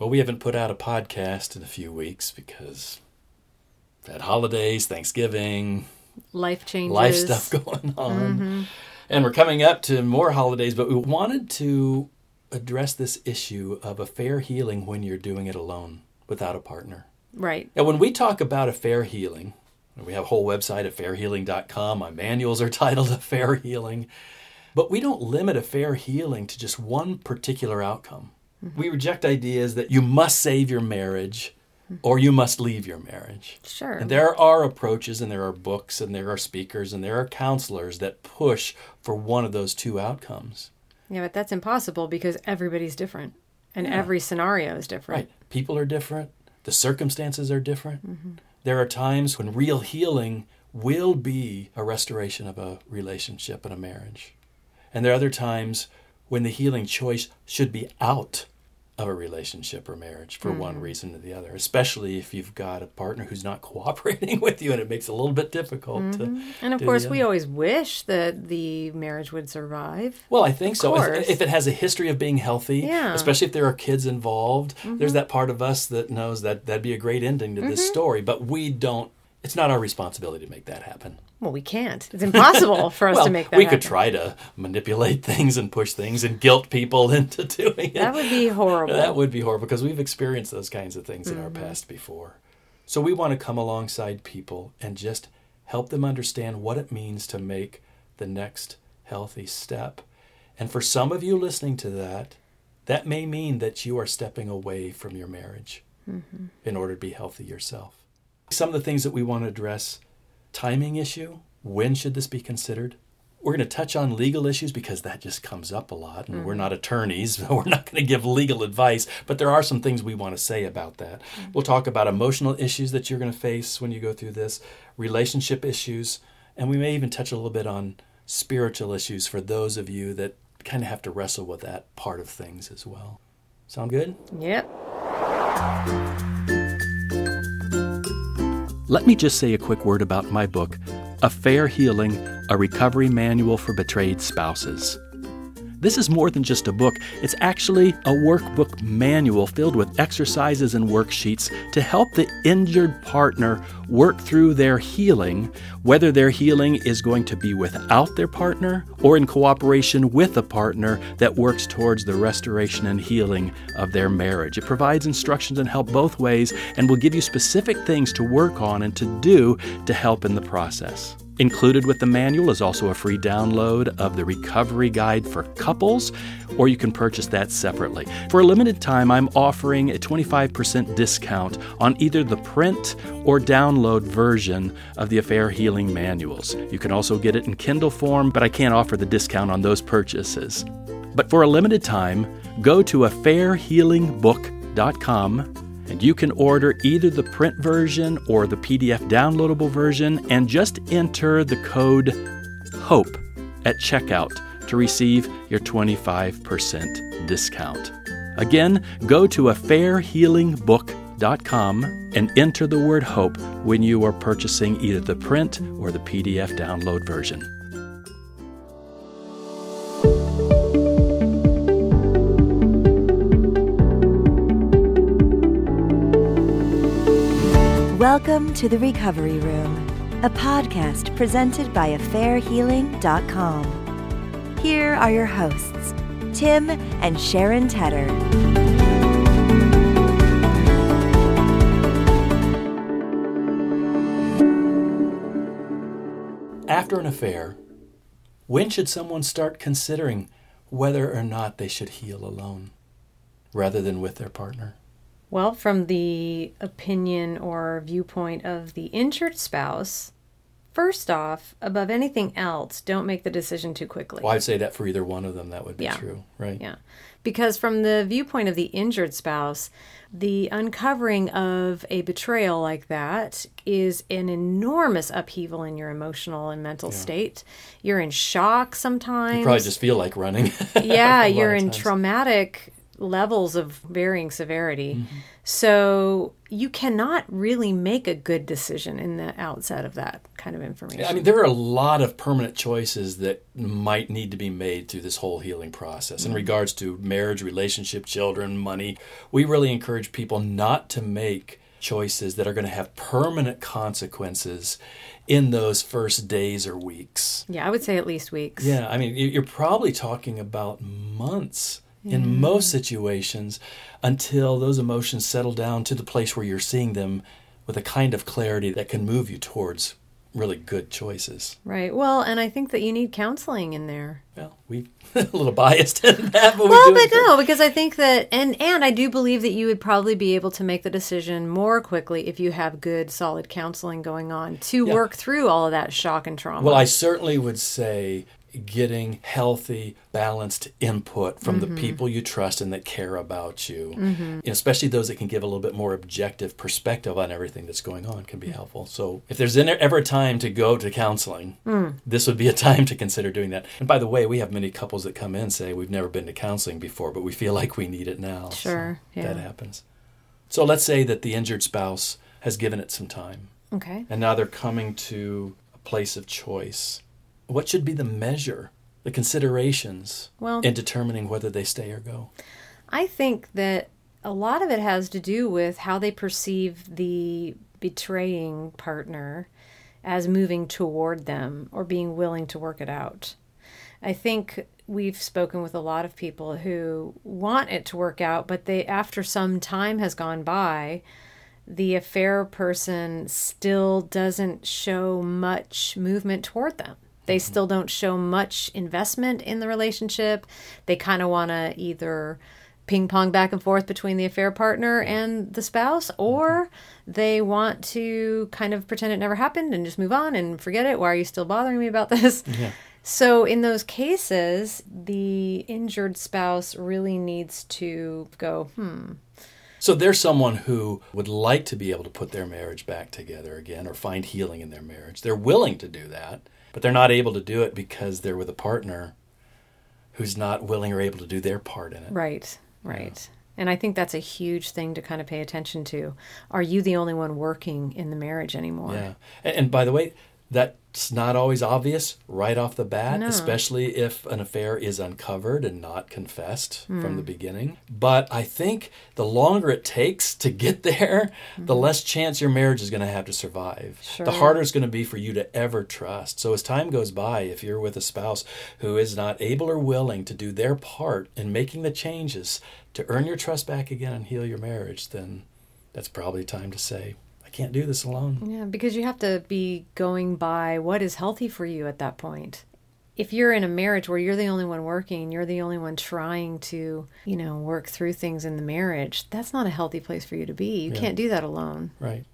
Well, we haven't put out a podcast in a few weeks because we've had holidays, Thanksgiving, Life changes. life stuff going on. Mm-hmm. And we're coming up to more holidays, but we wanted to address this issue of affair healing when you're doing it alone without a partner. Right. And when we talk about affair healing, we have a whole website, at affairhealing.com. My manuals are titled Affair Healing. But we don't limit affair healing to just one particular outcome. We reject ideas that you must save your marriage or you must leave your marriage. Sure. And there are approaches and there are books and there are speakers and there are counselors that push for one of those two outcomes. Yeah, but that's impossible because everybody's different and every scenario is different. Right. People are different. The circumstances are different. Mm-hmm. There are times when real healing will be a restoration of a relationship and a marriage. And there are other times when the healing choice should be out of a relationship or marriage for one mm. reason or the other, especially if you've got a partner who's not cooperating with you and it makes it a little bit difficult to. Mm-hmm. And of course, we always wish that the marriage would survive. Well, I think so. course. If, if it has a history of being healthy, Yeah. Mm-hmm. especially if there are kids involved, there's mm-hmm. that part of us that knows that that'd be a great ending to this mm-hmm. story. But we don't. It's not our responsibility to make that happen. Well, we can't. It's impossible for us well, to make that happen. we happen. could try to manipulate things and push things and guilt people into doing it. That would be horrible. That would be horrible because we've experienced those kinds of things in Mm-hmm. our past before. So we want to come alongside people and just help them understand what it means to make the next healthy step. And for some of you listening to that, that may mean that you are stepping away from your marriage Mm-hmm. in order to be healthy yourself. Some of the things that we want to address timing issue, when should this be considered? We're going to touch on legal issues because that just comes up a lot, and we're mm-hmm. not attorneys. so We're not going to give legal advice, but there are some things we want to say about that. Mm-hmm. We'll talk about emotional issues that you're going to face when you go through this, relationship issues, and we may even touch a little bit on spiritual issues for those of you that kind of have to wrestle with that part of things as well. Sound good? Yep. Let me just say a quick word about my book, Affair Healing A Recovery Manual for Betrayed Spouses. This is more than just a book, it's actually a workbook manual filled with exercises and worksheets to help the injured partner work through their healing, whether their healing is going to be without their partner or in cooperation with a partner that works towards the restoration and healing of their marriage. It provides instructions and help both ways and will give you specific things to work on and to do to help in the process. Included with the manual is also a free download of the Recovery Guide for Couples, or you can purchase that separately. For a limited time, I'm offering a 25% discount on either the print or download version of the Affair Healing Manuals. You can also get it in Kindle form, but I can't offer the discount on those purchases. But for a limited time, go to affairhealingbook.com and you can order either the print version or the PDF downloadable version and just enter the code HOPE at checkout to receive your 25% discount. Again, go to affairhealingbook.com and enter the word HOPE when you are purchasing either the print or the PDF download version. Welcome to the Recovery Room, a podcast presented by AffairHealing.com. Here are your hosts, Tim and Sharon Tedder. After an affair, when should someone start considering whether or not they should heal alone rather than with their partner? Well, from the opinion or viewpoint of the injured spouse, first off, above anything else, don't make the decision too quickly. Well, I'd say that for either one of them, that would be Yeah. true, right? Yeah. Because from the viewpoint of the injured spouse, the uncovering of a betrayal like that is an enormous upheaval in your emotional and mental state. You're in shock sometimes. You probably just feel like running. yeah, you're in times. traumatic levels of varying severity. Mm-hmm. So you cannot really make a good decision in the outset of that kind of information. I mean, there are a lot of permanent choices that might need to be made through this whole healing process in mm-hmm. regards to marriage, relationship, children, money. We really encourage people not to make choices that are going to have permanent consequences in those first days or weeks. yeah, I would say at least weeks. Yeah, I mean, you- you're probably talking about months in most situations until those emotions settle down to the place where you're seeing them with a kind of clarity that can move you towards really good choices. Right. Well, and I think that you need counseling in there. Well, we a little biased in that, but Well, but no, because I think that, and and I do believe that you would probably be able to make the decision more quickly if you have good, solid counseling going on to Yeah. work through all of that shock and trauma. Well, I certainly would say getting healthy, balanced input from the mm-hmm. people you trust and that care about you, mm-hmm. know, especially those that can give a little bit more objective perspective on everything that's going on, can be mm. helpful. So, if there's ever a time to go to counseling, mm. this would be a time to consider doing that. And by the way, we have many couples that come in and say we've never been to counseling before, but we feel like we need it now. So Sure, that happens. So let's say that the injured spouse has given it some time okay. and now they're coming to a place of choice. What should be the measure, the considerations Well- in determining whether they stay or go? I think that a lot of it has to do with how they perceive the betraying partner as moving toward them or being willing to work it out. I think we've spoken with a lot of people who want it to work out, but they after some time has gone by, the affair person still doesn't show much movement toward them. They still don't show much investment in the relationship. They kind of want to either ping pong back and forth between the affair partner and the spouse, or they want to kind of pretend it never happened and just move on and forget it. Why are you still bothering me about this? So, in those cases, the injured spouse really needs to go, hmm, So there's someone who would like to be able to put their marriage back together again or find healing in their marriage. They're willing to do that, but they're not able to do it because they're with a partner who's not willing or able to do their part in it. Right, right. And I think that's a huge thing to kind of pay attention to. Are you the only one working in the marriage anymore? Yeah. And, and by the way, that's not always obvious right off the bat, No. especially if an affair is uncovered and not confessed from hmm. the beginning. But I think the longer it takes to get there, the mm-hmm. less chance your marriage is going to have to survive. Sure. The harder it's going to be for you to ever trust. So as time goes by, if you're with a spouse who is not able or willing to do their part in making the changes to earn your trust back again and heal your marriage, then that's probably time to say, can't do this alone. Yeah, because you have to be going by what is healthy for you at that point. If you're in a marriage where you're the only one working, you're the only one trying to, you know, work through things in the marriage, that's not a healthy place for you to be. You can't do that alone. Right.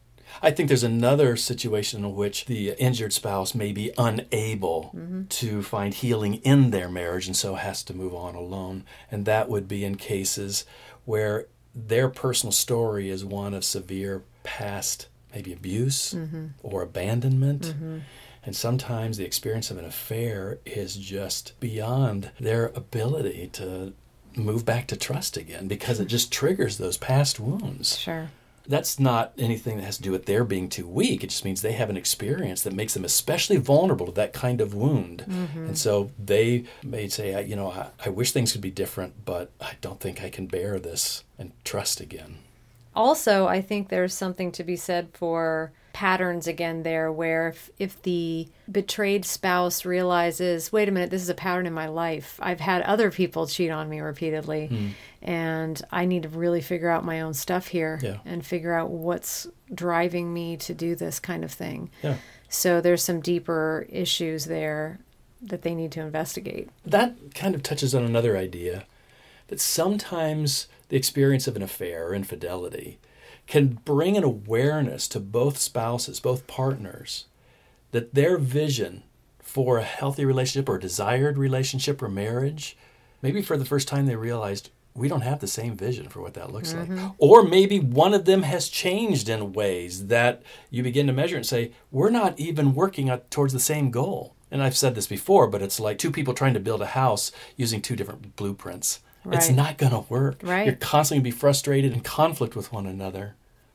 I think there's another situation in which the injured spouse may be unable mm-hmm. to find healing in their marriage and so has to move on alone. And that would be in cases where their personal story is one of severe past, maybe abuse mm-hmm. or abandonment. Mm-hmm. And sometimes the experience of an affair is just beyond their ability to move back to trust again because it just triggers those past wounds Sure. that's not anything that has to do with their being too weak. It just means they have an experience that makes them especially vulnerable to that kind of wound. Mm-hmm. And so they may say, I- you know, I, I wish things could be different, but I don't think I can bear this and trust again. Also, I think there's something to be said for patterns again there where if, if the betrayed spouse realizes, wait a minute, this is a pattern in my life. I've had other people cheat on me repeatedly hmm. and I need to really figure out my own stuff here Yeah. and figure out what's driving me to do this kind of thing. Yeah. So there's some deeper issues there that they need to investigate. That kind of touches on another idea that sometimes the experience of an affair or infidelity can bring an awareness to both spouses, both partners, that their vision for a healthy relationship or desired relationship or marriage, maybe for the first time they realized we don't have the same vision for what that looks like. Mm-hmm. Or maybe one of them has changed in ways that you begin to measure and say, we're not even working towards the same goal. And I've said this before, but it's like two people trying to build a house using two different blueprints. It's not going to work. Right. You're constantly going to be frustrated and conflict with one another.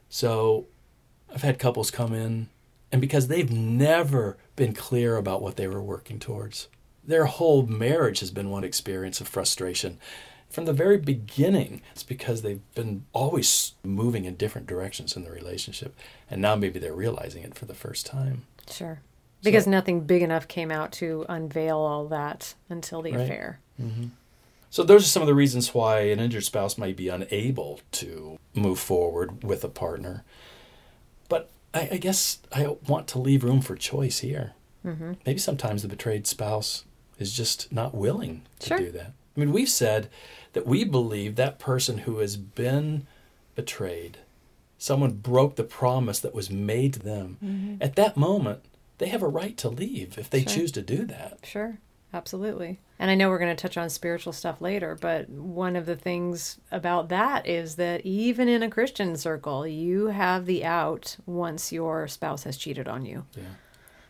So I've had couples come in, and because they've never been clear about what they were working towards, their whole marriage has been one experience of frustration. From the very beginning, it's because they've been always moving in different directions in the relationship. And now maybe they're realizing it for the first time. Sure. Because nothing big enough came out to unveil all that until the Right. affair. Mm-hmm. So those are some of the reasons why an injured spouse might be unable to move forward with a partner. But I, I guess I want to leave room for choice here. Mm-hmm. Maybe sometimes the betrayed spouse is just not willing to Sure. do that. I mean, we've said that we believe that person who has been betrayed, someone broke the promise that was made to them. At that moment, they have a right to leave if they Sure. choose to do that. Sure, absolutely. And I know we're going to touch on spiritual stuff later, but one of the things about that is that even in a Christian circle, you have the out once your spouse has cheated on you. Yeah.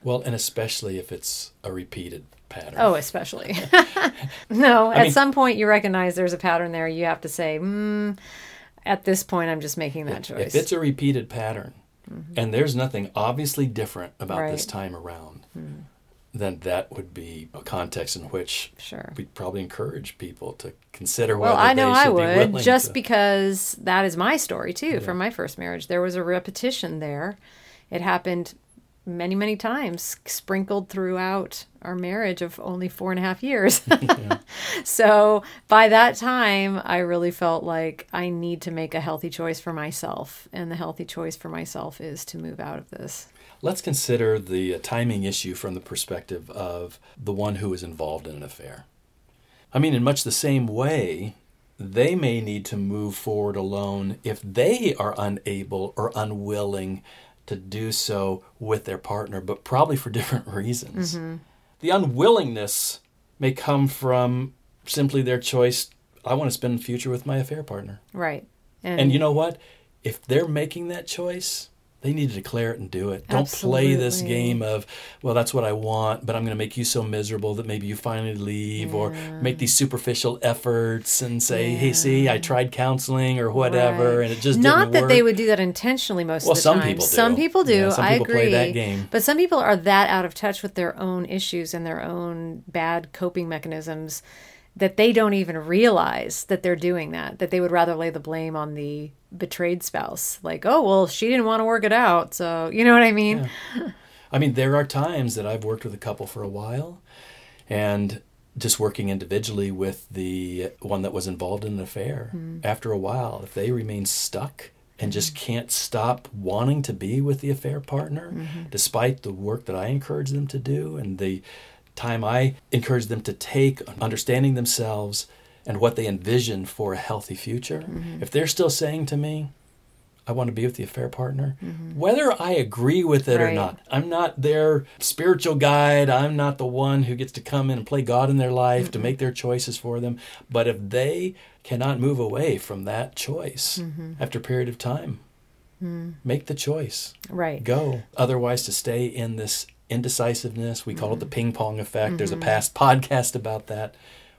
Well, and especially if it's a repeated pattern. Oh, especially. no, I at mean- some point you recognize there's a pattern there. You have to say, mm, at this point, I'm just making that choice. If it's a repeated pattern and there's nothing obviously different about this time around, then that would be a context in which sure. we'd probably encourage people to consider Well, whether I know they I should be would, willing just to- because that is my story too from my first marriage. There was a repetition there. It happened many, many times, sprinkled throughout our marriage of only four and a half years. so by that time, I really felt like I need to make a healthy choice for myself. And the healthy choice for myself is to move out of this. Let's consider the uh, timing issue from the perspective of the one who is involved in an affair. I mean, in much the same way, they may need to move forward alone if they are unable or unwilling to do so with their partner, but probably for different reasons. The unwillingness may come from simply their choice I want to spend the future with my affair partner. Right. And you know what? If they're making that choice, they need to declare it and do it. Don't play this game of, well, that's what I want, but I'm going to make you so miserable that maybe you finally leave, or make these superficial efforts and say, hey, see, I tried counseling or whatever, Right. and it just not that work. they would do that intentionally most Well, of the some time. people do. Some people do. Yeah, some I people agree. play that game. But some people are that out of touch with their own issues and their own bad coping mechanisms that they don't even realize that they're doing that. That they would rather lay the blame on the betrayed spouse. Like, oh well, she didn't want to work it out, so you know what I mean. I mean, there are times that I've worked with a couple for a while and just working individually with the one that was involved in an affair. Hmm. After a while, if they remain stuck and hmm. just can't stop wanting to be with the affair partner, mm-hmm. despite the work that I encourage them to do and the time I encourage them to take understanding themselves and what they envision for a healthy future, mm-hmm. if they're still saying to me, I want to be with the affair partner, mm-hmm. whether I agree with it or not. I'm not their spiritual guide. I'm not the one who gets to come in and play God in their life to mm-hmm. make their choices for them. But if they cannot move away from that choice after a period of time, mm. make the choice. Right. Go. Otherwise, to stay in this indecisiveness, we call it the mm-hmm. ping pong effect. There's a mm-hmm. past podcast about that.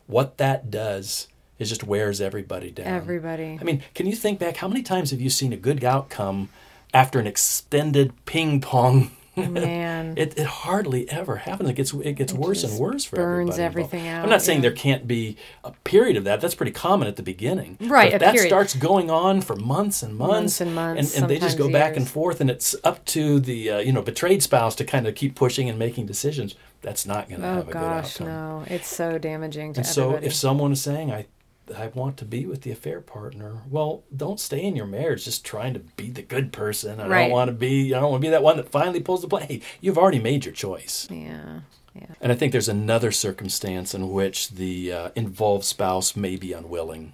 What that does is just wears everybody down. Everybody. I mean, can you think back? How many times have you seen a good outcome after an extended ping pong? Man. it, it hardly ever happens. It gets it gets worse and worse for burns everybody. everything out, I'm not saying yeah. there can't be a period of that. That's pretty common at the beginning. Right, a that period. starts going on for months and months, Months and months, and, and they just go sometimes back and forth, and it's up to the uh, you know betrayed spouse to kind of keep pushing and making decisions. That's not going to oh have a gosh, good outcome. no. It's so damaging to And so, if someone is saying, "I, I want to be with the affair partner," well, don't stay in your marriage just trying to be the good person. I Right. don't want to be. I don't want to be that one that finally pulls the play. Hey, you've already made your choice. yeah. Yeah. And I think there's another circumstance in which the uh, involved spouse may be unwilling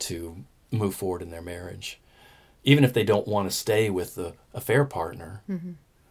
to move forward in their marriage, even if they don't want to stay with the affair partner.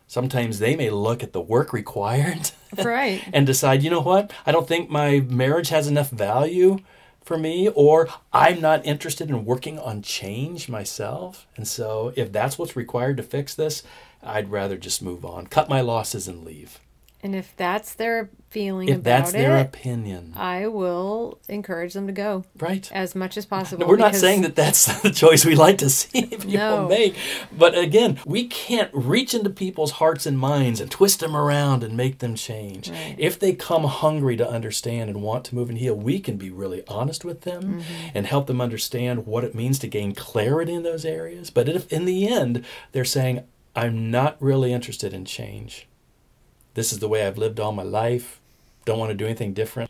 Sometimes they may look at the work required Right. and decide, you know what, I don't think my marriage has enough value for me, or I'm not interested in working on change myself. And so, if that's what's required to fix this, I'd rather just move on, cut my losses, and leave. And if that's their feeling If about that's their it, opinion. I will encourage them to go right. as much as possible. We're not saying that that's the choice we like to see people No. make. But again, we can't reach into people's hearts and minds and twist them around and make them change. Right. If they come hungry to understand and want to move and heal, we can be really honest with them Mm-hmm. and help them understand what it means to gain clarity in those areas. But if in the end they're saying, I'm not really interested in change, this is the way I've lived all my life, don't want to do anything different.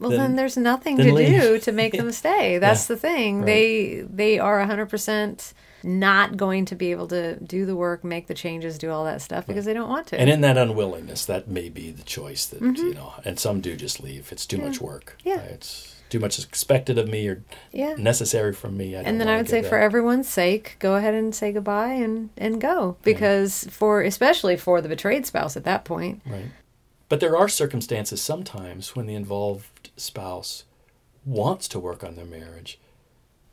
Well, then- then, there's nothing then to leave. do to make them stay. That's Yeah. the thing. Right. They they are 100% not going to be able to do the work, make the changes, do all that stuff because they don't want to. And in that unwillingness, that may be the choice that you know. And some do just leave. It's too much work. Mm-hmm. Yeah. it's too much expected of me or yeah. necessary from me. I and then I would say that. for everyone's sake, go ahead and say goodbye and and go because for especially for the betrayed spouse at that point. right. But there are circumstances sometimes when the involved spouse wants to work on their marriage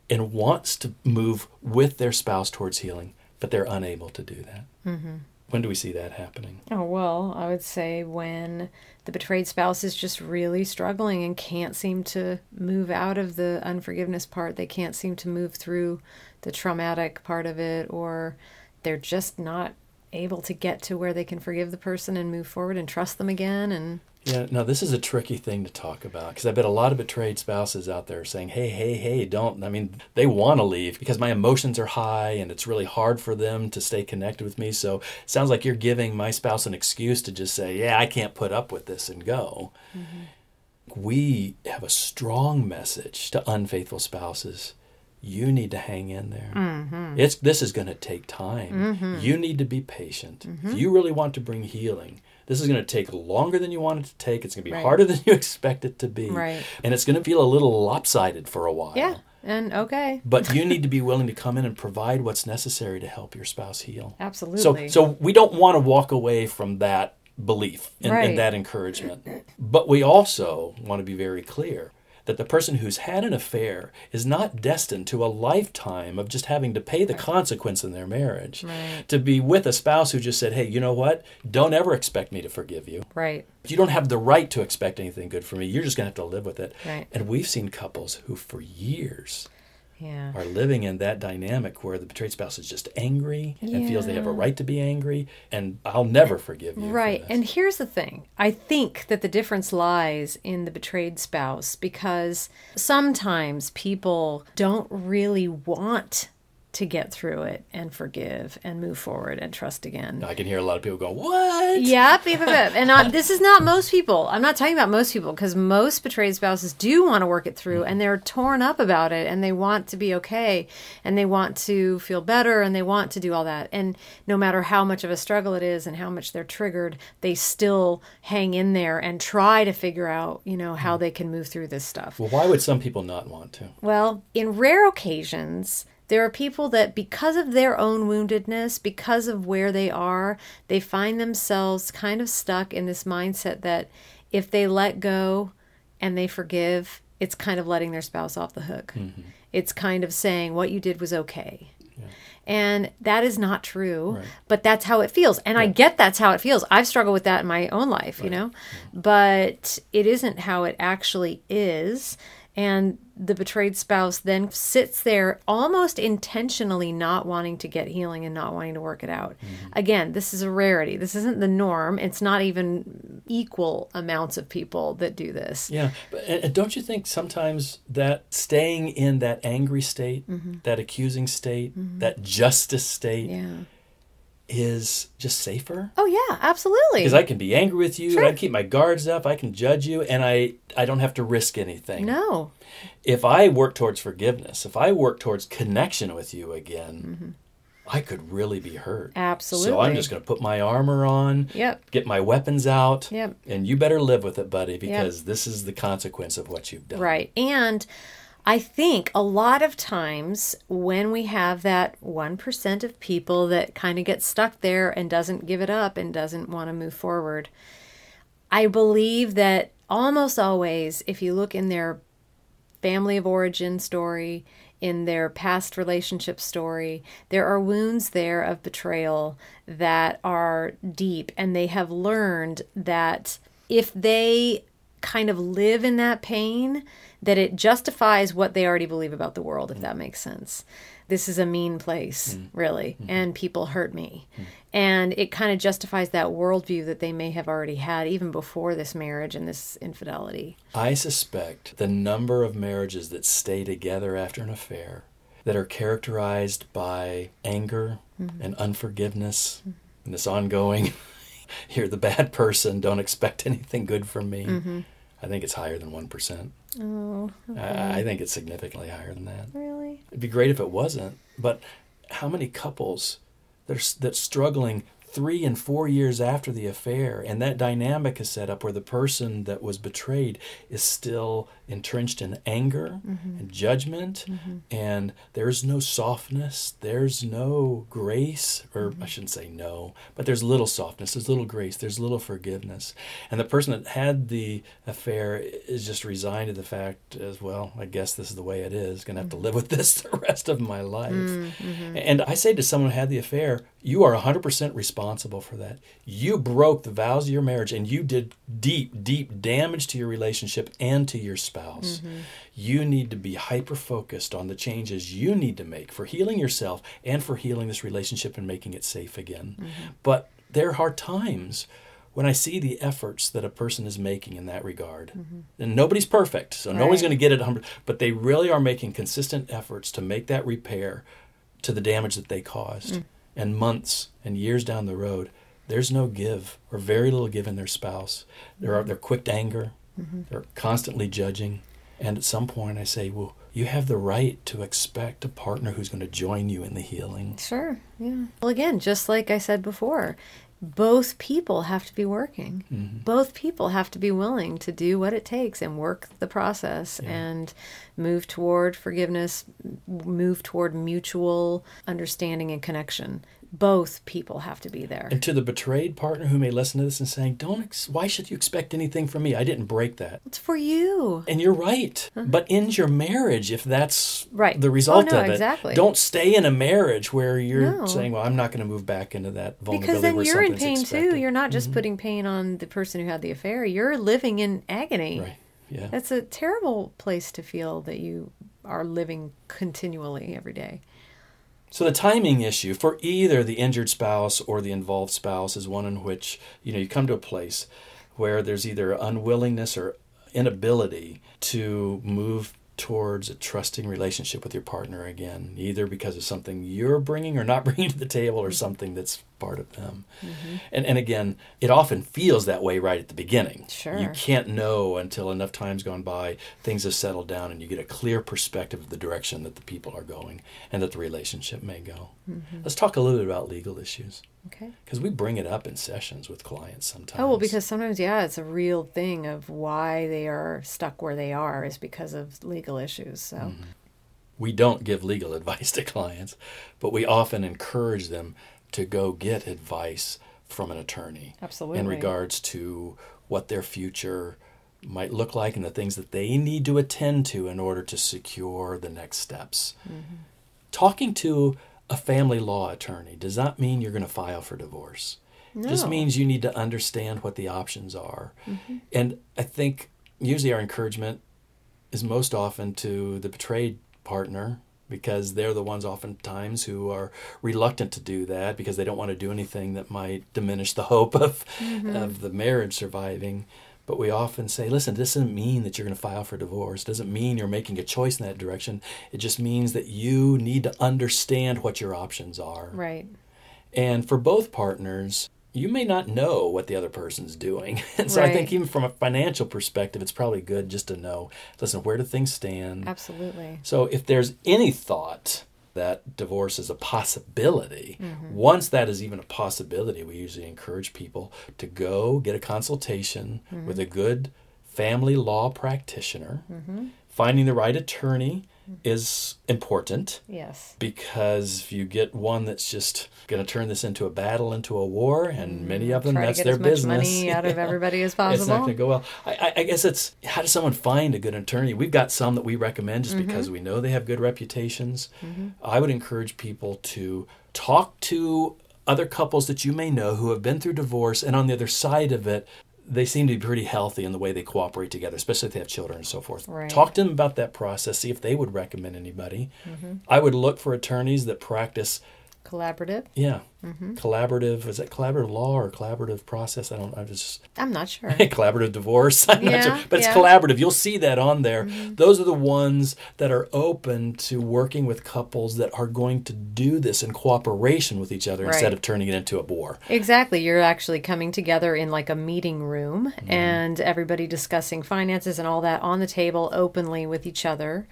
and wants to move with their spouse towards healing, but they're unable to do that. Mm-hmm. When do we see that happening? Oh, well, I would say when the betrayed spouse is just really struggling and can't seem to move out of the unforgiveness part. They can't seem to move through the traumatic part of it, or they're just not able to get to where they can forgive the person and move forward and trust them again. And Yeah, no, this is a tricky thing to talk about because I bet a lot of betrayed spouses out there are saying, hey, hey, hey, don't. I mean, they want to leave because my emotions are high and it's really hard for them to stay connected with me. So it sounds like you're giving my spouse an excuse to just say, yeah, I can't put up with this and go. Mm-hmm. We have a strong message to unfaithful spouses. You need to hang in there. Mm-hmm. It's this is going to take time. Mm-hmm. You need to be patient. If you really want to bring healing, this is going to take longer than you want it to take. It's going to be Right. harder than you expect it to be. Right. And it's going to feel a little lopsided for a while. yeah, and okay. But you need to be willing to come in and provide what's necessary to help your spouse heal. So, Absolutely. so we don't want to walk away from that belief and, Right. and that encouragement. But we also want to be very clear that the person who's had an affair is not destined to a lifetime of just having to pay the consequence in their marriage. Right. To be with a spouse who just said, hey, you know what? Don't ever expect me to forgive you. right. You don't have the right to expect anything good from me. You're just going to have to live with it. Right. And we've seen couples who, for years, Yeah. are living in that dynamic where the betrayed spouse is just angry and feels they have a right to be angry, and I'll never forgive you. Right. this. And here's the thing I think that the difference lies in the betrayed spouse because sometimes people don't really want to get through it and forgive and move forward and trust again. I can hear a lot of people go, "What?" Yep, yep, yep. And uh, this is not most people. I'm not talking about most people because most betrayed spouses do want to work it through and they're torn up about it and they want to be okay and they want to feel better and they want to do all that. And no matter how much of a struggle it is and how much they're triggered, they still hang in there and try to figure out, you know, how they can move through this stuff. Well, why would some people not want to? Well, in rare occasions, there are people that, because of their own woundedness, because of where they are, they find themselves kind of stuck in this mindset that if they let go and they forgive, it's kind of letting their spouse off the hook. Mm-hmm. It's kind of saying what you did was okay. And that is not true, Right. but that's how it feels. And I get that's how it feels. I've struggled with that in my own life, you know, but it isn't how it actually is. And the betrayed spouse then sits there almost intentionally not wanting to get healing and not wanting to work it out. Mm-hmm. Again, this is a rarity. This isn't the norm. It's not even equal amounts of people that do this. Yeah, but don't you think sometimes that staying in that angry state, mm-hmm. that accusing state, mm-hmm. that justice state Yeah. Is just safer? Oh, yeah, absolutely. Because I can be angry with you, Sure. I keep my guards up, I can judge you, and I I don't have to risk anything. no. if I work towards forgiveness, if I work towards connection with you again, mm-hmm. I could really be hurt. Absolutely. So I'm just going to put my armor on, Yep. get my weapons out, Yep. and you better live with it, buddy, because this is the consequence of what you've done. Right. And I think a lot of times when we have that 1% of people that kind of get stuck there and doesn't give it up and doesn't want to move forward, I believe that almost always, if you look in their family of origin story, in their past relationship story. There are wounds there of betrayal that are deep, and they have learned that if they kind of live in that pain, that it justifies what they already believe about the world, if mm-hmm. that makes sense. This is a mean place, mm-hmm. really, mm-hmm. and people hurt me. And it kind of justifies that worldview that they may have already had even before this marriage and this infidelity. I suspect the number of marriages that stay together after an affair that are characterized by anger and unforgiveness and this ongoing, you're the bad person, don't expect anything good from me. I think it's higher than 1%. Oh, I, I think it's significantly higher than that. really? It'd be great if it wasn't, but how many couples that are that's struggling three and four years after the affair, and that dynamic is set up where the person that was betrayed is still entrenched in anger mm-hmm. and judgment, mm-hmm. and there's no softness, there's no grace, or I mm-hmm. shouldn't say no, but there's little softness, there's little grace, there's little forgiveness, and the person that had the affair is just resigned to the fact as well. I guess this is the way it is. Going to have to live with this the rest of my life. And I say to someone who had the affair, you are 100% responsible for that. You broke the vows of your marriage and you did deep, deep damage to your relationship and to your spouse. Mm-hmm. You need to be hyper focused on the changes you need to make for healing yourself and for healing this relationship and making it safe again. Mm-hmm. But there are times when I see the efforts that a person is making in that regard, mm-hmm. and nobody's perfect, so nobody's Right. going to get it 100, but they really are making consistent efforts to make that repair to the damage that they caused. Mm. And months and years down the road, there's no give or very little give in their spouse. They're, Mm-hmm. they're quick to anger, they're constantly judging. And at some point, I say, well, you have the right to expect a partner who's going to join you in the healing. Sure. Yeah. Well, again, just like I said before, both people have to be working. Mm-hmm. Both people have to be willing to do what it takes and work the process and move toward forgiveness, move toward mutual understanding and connection. Both people have to be there. And to the betrayed partner who may listen to this and saying, "Don't. Ex- why should you expect anything from me? I didn't break that." It's for you. And you're right. But end your marriage if that's Right. the result Oh, no, of it. exactly. Don't stay in a marriage where you're No. saying, "Well, I'm not going to move back into that vulnerability." Because then you're in pain too. expected." Mm-hmm. You're not just putting pain on the person who had the affair. You're living in agony. right. Yeah. That's a terrible place to feel that you are living continually every day. So the timing issue for either the injured spouse or the involved spouse is one in which you know you come to a place where there's either unwillingness or inability to move towards a trusting relationship with your partner again, either because of something you're bringing or not bringing to the table or something that's part of them. Mm-hmm. And and again, it often feels that way right at the beginning. Sure. You can't know until enough time's gone by, things have settled down, and you get a clear perspective of the direction that the people are going and that the relationship may go. Mm-hmm. Let's talk a little bit about legal issues Okay. because we bring it up in sessions with clients sometimes. Oh, well, because sometimes, yeah, it's a real thing of why they are stuck where they are is because of legal issues. So, Mm-hmm. we don't give legal advice to clients, but we often encourage them to go get advice from an attorney Absolutely. in regards to what their future might look like and the things that they need to attend to in order to secure the next steps. Talking to a family law attorney does not mean you're going to file for divorce. It just means you need to understand what the options are. Mm-hmm. And I think usually our encouragement is most often to the betrayed partner because they're the ones oftentimes who are reluctant to do that because they don't want to do anything that might diminish the hope of mm-hmm. of the marriage surviving. But we often say, listen, this doesn't mean that you're going to file for divorce. It doesn't mean you're making a choice in that direction. It just means that you need to understand what your options are. right. And for both partners, you may not know what the other person's doing. And so I think even from a financial perspective, it's probably good just to know, listen, where do things stand? Absolutely. So if there's any thought that divorce is a possibility, Mm-hmm. once that is even a possibility, we usually encourage people to go get a consultation Mm-hmm. with a good family law practitioner, finding the right attorney is important Yes. because if you get one that's just going to turn this into a battle, into a war, and many of them, Mm, Try that's get their as much business. money out of everybody as possible. It's not going to go well. I, I, guess it's how does someone find a good attorney? We've got some that we recommend just Mm-hmm. because we know they have good reputations. I would encourage people to talk to other couples that you may know who have been through divorce, and on the other side of it, they seem to be pretty healthy in the way they cooperate together, especially if they have children and so forth. Right. Talk to them about that process, see if they would recommend anybody. Mm-hmm. I would look for attorneys that practice Collaborative. yeah. Mm-hmm. Collaborative is that collaborative law or collaborative process? I don't I just I'm not sure. collaborative divorce. I'm not Yeah, sure. But it's yeah. Mm-hmm. collaborative. You'll see that on there. Those are the ones that are open to working with couples that are going to do this in cooperation with each other instead of turning it into a bore. Exactly. You're actually coming together in like a meeting room Mm-hmm. and everybody discussing finances and all that on the table openly with each other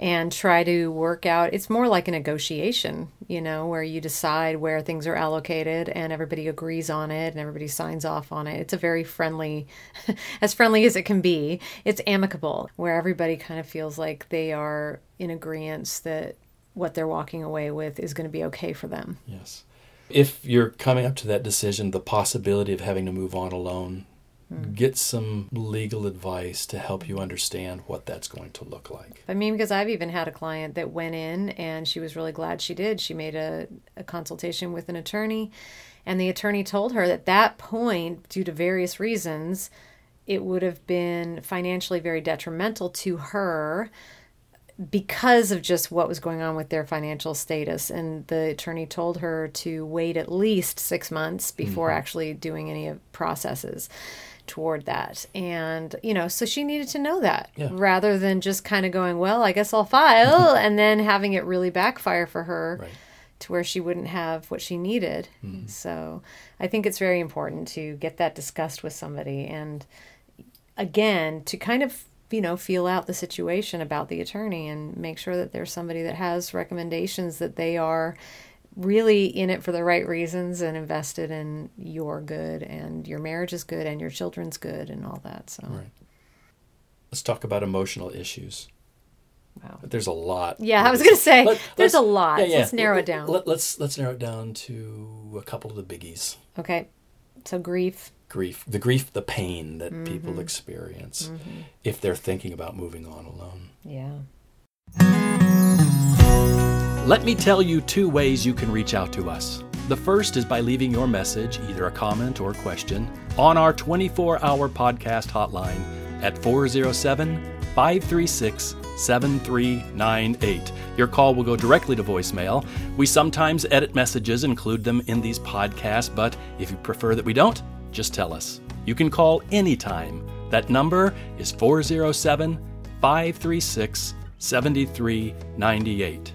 and try to work out. It's more like a negotiation, you know, where you decide where things are allocated and everybody agrees on it and everybody signs off on it. It's a very friendly, as friendly as it can be. It's amicable, where everybody kind of feels like they are in agreement that what they're walking away with is going to be okay for them. Yes. If you're coming up to that decision, the possibility of having to move on alone, Hmm. get some legal advice to help you understand what that's going to look like. I mean, because I've even had a client that went in and she was really glad she did. She made a, a consultation with an attorney, and the attorney told her that at that point, due to various reasons, it would have been financially very detrimental to her because of just what was going on with their financial status. And the attorney told her to wait at least six months before mm-hmm. actually doing any of processes toward that. And, you know, so she needed to know that Yeah. rather than just kind of going, well, I guess I'll file mm-hmm. and then having it really backfire for her Right. to where she wouldn't have what she needed. Mm-hmm. So I think it's very important to get that discussed with somebody and again to kind of you know feel out the situation about the attorney and make sure that there's somebody that has recommendations that they are really in it for the right reasons and invested in your good and your marriage is good and your children's good and all that so Right. Let's talk about emotional issues. wow There's a lot. Yeah, I was gonna say, Let- there's let's- a lot. Let's narrow it down. Let, us let's narrow it down to a couple of the biggies. okay so grief Grief, the grief, the pain that Mm-hmm. people experience if they're thinking about moving on alone. yeah Let me tell you two ways you can reach out to us. The first is by leaving your message, either a comment or question, on our 24 hour podcast hotline at 407 536 7398. Your call will go directly to voicemail. We sometimes edit messages, include them in these podcasts, but if you prefer that we don't, just tell us. You can call anytime. That number is 407 536 7398.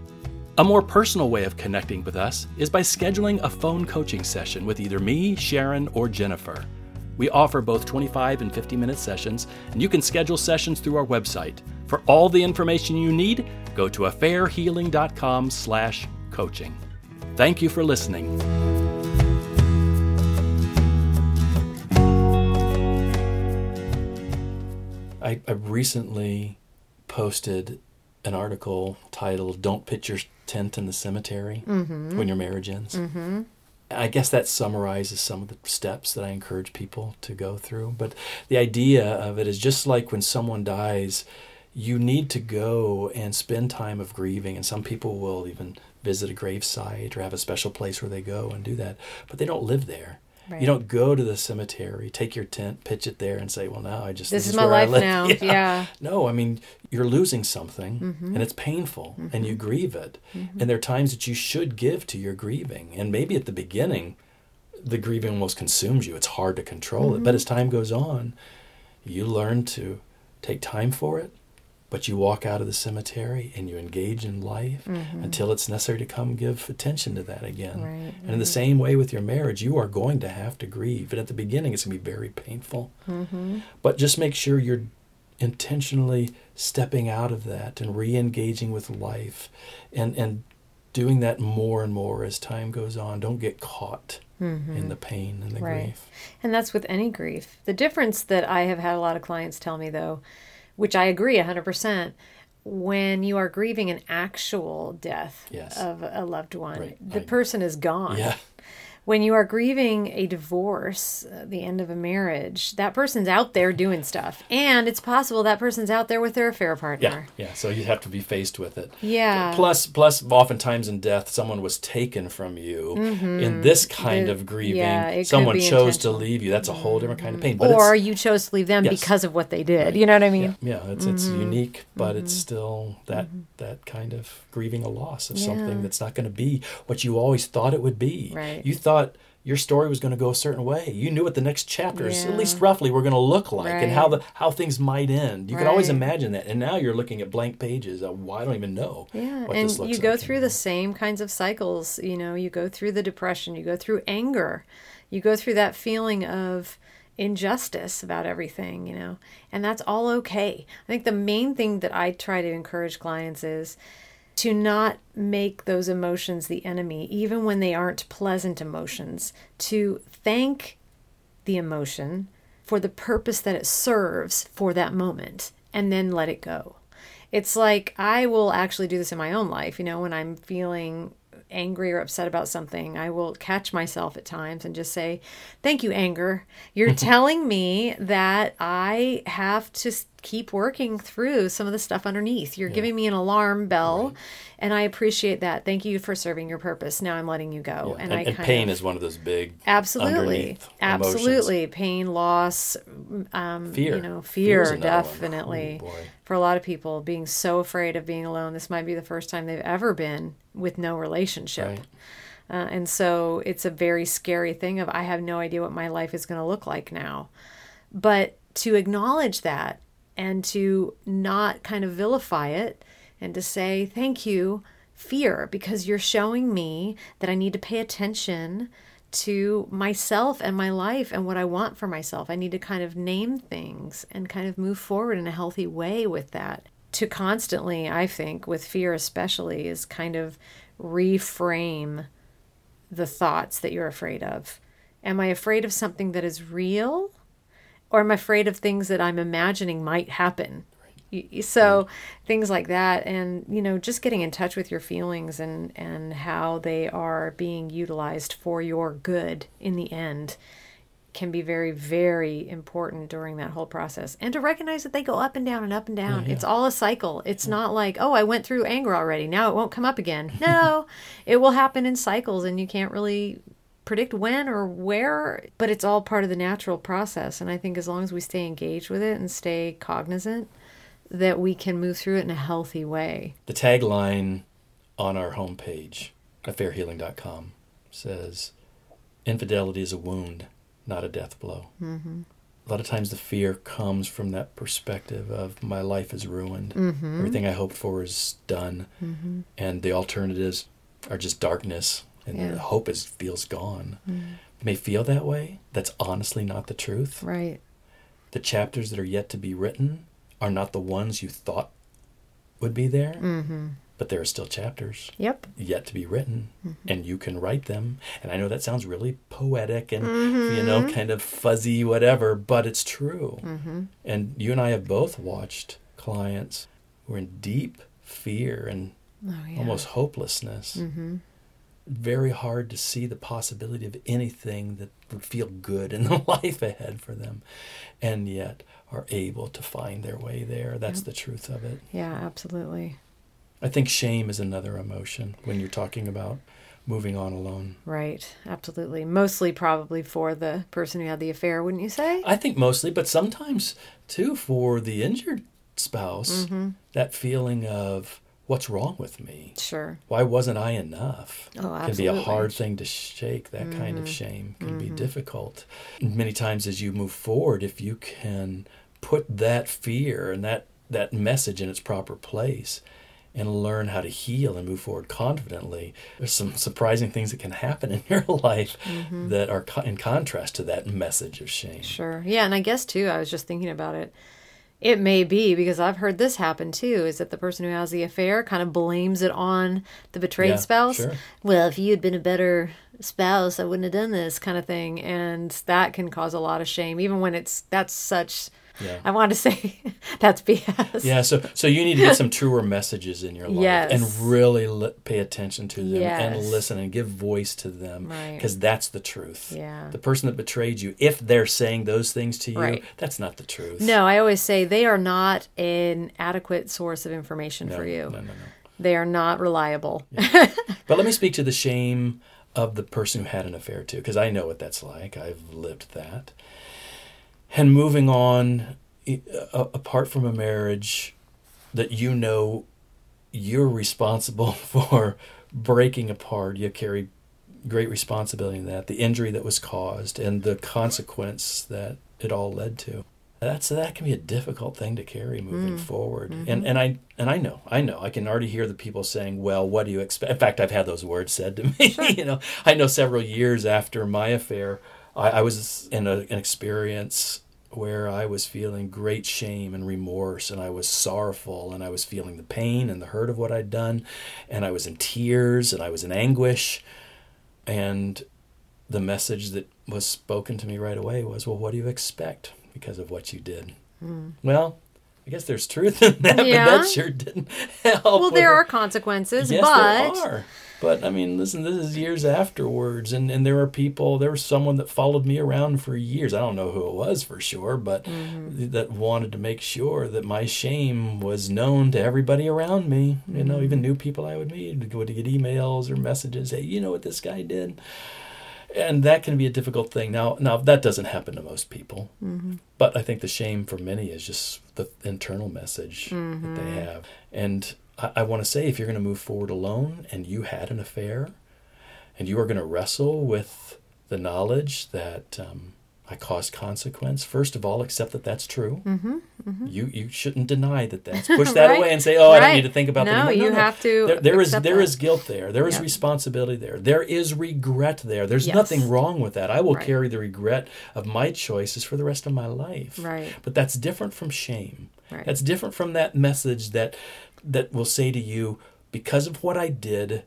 A more personal way of connecting with us is by scheduling a phone coaching session with either me, Sharon, or Jennifer. We offer both 25 and 50 minute sessions, and you can schedule sessions through our website. For all the information you need, go to affairhealing.com slash coaching. Thank you for listening. I, I recently posted an article titled "Don't Pitch Your Tent in the Cemetery When Your Marriage Ends." Mm-hmm. I guess that summarizes some of the steps that I encourage people to go through. But the idea of it is just like when someone dies, you need to go and spend time of grieving. And some people will even visit a gravesite or have a special place where they go and do that, but they don't live there. Right. You don't go to the cemetery, take your tent, pitch it there, and say, "Well, now I just This is my where life live." now. Yeah. No, I mean, you're losing something Mm-hmm. and it's painful and you grieve it. And there are times that you should give to your grieving. And maybe at the beginning, the grieving almost consumes you. It's hard to control it. Mm-hmm. But as time goes on, you learn to take time for it. But you walk out of the cemetery and you engage in life until it's necessary to come give attention to that again. Mm-hmm. Right, And in the same way with your marriage, you are going to have to grieve. And at the beginning, it's going to be very painful. Mm-hmm. But just make sure you're intentionally stepping out of that and re-engaging with life and and doing that more and more as time goes on don't get caught in the pain and the Mm-hmm. Right. grief And that's with any grief. The difference that I have had a lot of clients tell me, though, which I agree 100%, when you are grieving an actual death Yes. of a loved one, Right. the I- person is gone. Yeah. When you are grieving a divorce, uh, the end of a marriage, that person's out there doing stuff. And it's possible that person's out there with their affair partner. Yeah. yeah. So you have to be faced with it. Yeah. Plus, plus, oftentimes in death, someone was taken from you. In this kind Mm-hmm. The- of grieving, yeah, someone chose to. Mm-hmm. leave you. That's a whole different kind of pain. But or you chose to leave them Yes. because of what they did. You know what I mean? yeah, it's it's Mm-hmm. unique, but it's still that that kind of grieving a loss of something that's not going to be what you always thought it would be. Right. You thought your story was going to go a certain way. You knew what the next chapters, Yeah. at least roughly, were going to look like, and how the how things might end. You could always imagine that, and now you're looking at blank pages. Of, well, I don't even know. Yeah, what and this looks you go like through anymore. the same kinds of cycles. You know, you go through the depression, you go through anger, you go through that feeling of injustice about everything, you know, and that's all okay. I think the main thing that I try to encourage clients is to not make those emotions the enemy, even when they aren't pleasant emotions, to thank the emotion for the purpose that it serves for that moment and then let it go. It's like I will actually do this in my own life, you know, when I'm feeling angry or upset about something, I will catch myself at times and just say, Thank you, anger. You're telling me that I have to keep working through some of the stuff underneath. You're giving me an alarm bell, and I appreciate that. Thank you for serving your purpose. Now I'm letting you go. And, I and kind pain of- is one of those big Absolutely. underneath emotions. Absolutely. Pain, loss, um, Fear. you know, Fear fear, definitely. Oh. For a lot of people, being so afraid of being alone, this might be the first time they've ever been with no relationship. Right. Uh, and so it's a very scary thing of I have no idea what my life is going to look like now. But to acknowledge that and to not kind of vilify it and to say, thank you, fear, because you're showing me that I need to pay attention to myself and my life and what I want for myself. I need to kind of name things and kind of move forward in a healthy way with that. To constantly, I think, with fear especially, is kind of reframe the thoughts that you're afraid of. Am I afraid of something that is real? Or I'm afraid of things that I'm imagining might happen? So things like that, and you know, just getting in touch with your feelings and and how they are being utilized for your good in the end can be very very important during that whole process. And to recognize that they go up and down and up and down. It's all a cycle. It's not like oh i went through anger already. Now it won't come up again. No it will happen in cycles and you can't really predict when or where but it's all part of the natural process and i think as long as we stay engaged with it and stay cognizant that we can move through it in a healthy way The tagline on our homepage, affairhealing.com, says, Infidelity is a wound, not a death blow. Mm-hmm. A lot of times the fear comes from that perspective of my life is ruined. Everything I hoped for is done. And the alternatives are just darkness. And Yeah. the hope is feels gone. It may feel that way. That's honestly not the truth. right The chapters that are yet to be written are not the ones you thought would be there, mm-hmm. but there are still chapters yep yet to be written, Mm-hmm. and you can write them. And I know that sounds really poetic and, you Mm-hmm. know, kind of fuzzy, whatever, but it's true. Mm-hmm. And you and I have both watched clients who are in deep fear and oh, yeah. Mm-hmm. almost hopelessness. Very hard to see the possibility of anything that would feel good in the life ahead for them, and yet are able to find their way there. That's the truth of it. yeah absolutely I think shame is another emotion when you're talking about moving on alone. Right, absolutely. Mostly probably for the person who had the affair, wouldn't you say? I think mostly, but sometimes too for the injured spouse, Mm-hmm. that feeling of what's wrong with me? Sure. Why wasn't I enough? Oh, it Can be a. Mm-hmm. hard thing to shake. That kind of shame can be difficult. Many times as you move forward, if you can put that fear and that, that message in its proper place and learn how to heal and move forward confidently, there's some surprising things that can happen in your life Mm-hmm. that are co- in contrast to that message of shame. Sure. Yeah, and I guess too, I was just thinking about it. It may be because I've heard this happen too is that the person who has the affair kind of blames it on the betrayed Yeah, spouse. sure. Well, if you had been a better spouse, I wouldn't have done this kind of thing. And that can cause a lot of shame, even when it's that's such Yeah. I want to say that's BS. Yeah, so so you need to get some truer messages in your life Yes. and really li- pay attention to them and listen and give voice to them Right. because that's the truth. Yeah. The person that betrayed you, if they're saying those things to you, Right. that's not the truth. No, I always say they are not an adequate source of information No, for you. No, no, no. They are not reliable. But let me speak to the shame of the person who had an affair too, because I know what that's like. I've lived that. And moving on, apart from a marriage that you know you're responsible for breaking apart, you carry great responsibility in that. The injury that was caused and the consequence that it all led to. That's that can be a difficult thing to carry moving mm. forward. Mm-hmm. And and I and I know, I know. I can already hear the people saying, "Well, what do you expect?" In fact, I've had those words said to me. you know, I know several years after my affair, I, I was in a, an experience where I was feeling great shame and remorse, and I was sorrowful, and I was feeling the pain and the hurt of what I'd done, and I was in tears, and I was in anguish, and the message that was spoken to me right away was, "Well, what do you expect because of what you did?" Well, I guess there's truth in that, Hmm. Yeah. but that sure didn't help. Well, there it. are consequences, Yes, but there are. But I mean, listen, this is years afterwards, and, and there are people. There was someone that followed me around for years. I don't know who it was for sure, but Mm-hmm. that wanted to make sure that my shame was known to everybody around me. You know, Mm-hmm. even new people I would meet would get emails or messages. Hey, you know what this guy did? And that can be a difficult thing. Now, now that doesn't happen to most people, Mm-hmm. but I think the shame for many is just the internal message that Mm-hmm. they have. And I, I want to say, if you're going to move forward alone and you had an affair, and you are going to wrestle with the knowledge that um, I caused consequence, first of all, accept that that's true. Mm-hmm, You you shouldn't deny that that's push that Right. away and say, oh, I don't need to think about that. No, anymore." you have to There, there is accept there that. is guilt there. There is Yep. responsibility there. There is regret there. There's Yes. nothing wrong with that. I will Right. carry the regret of my choices for the rest of my life. Right. But that's different from shame. Right. That's different from that message that that will say to you, because of what I did,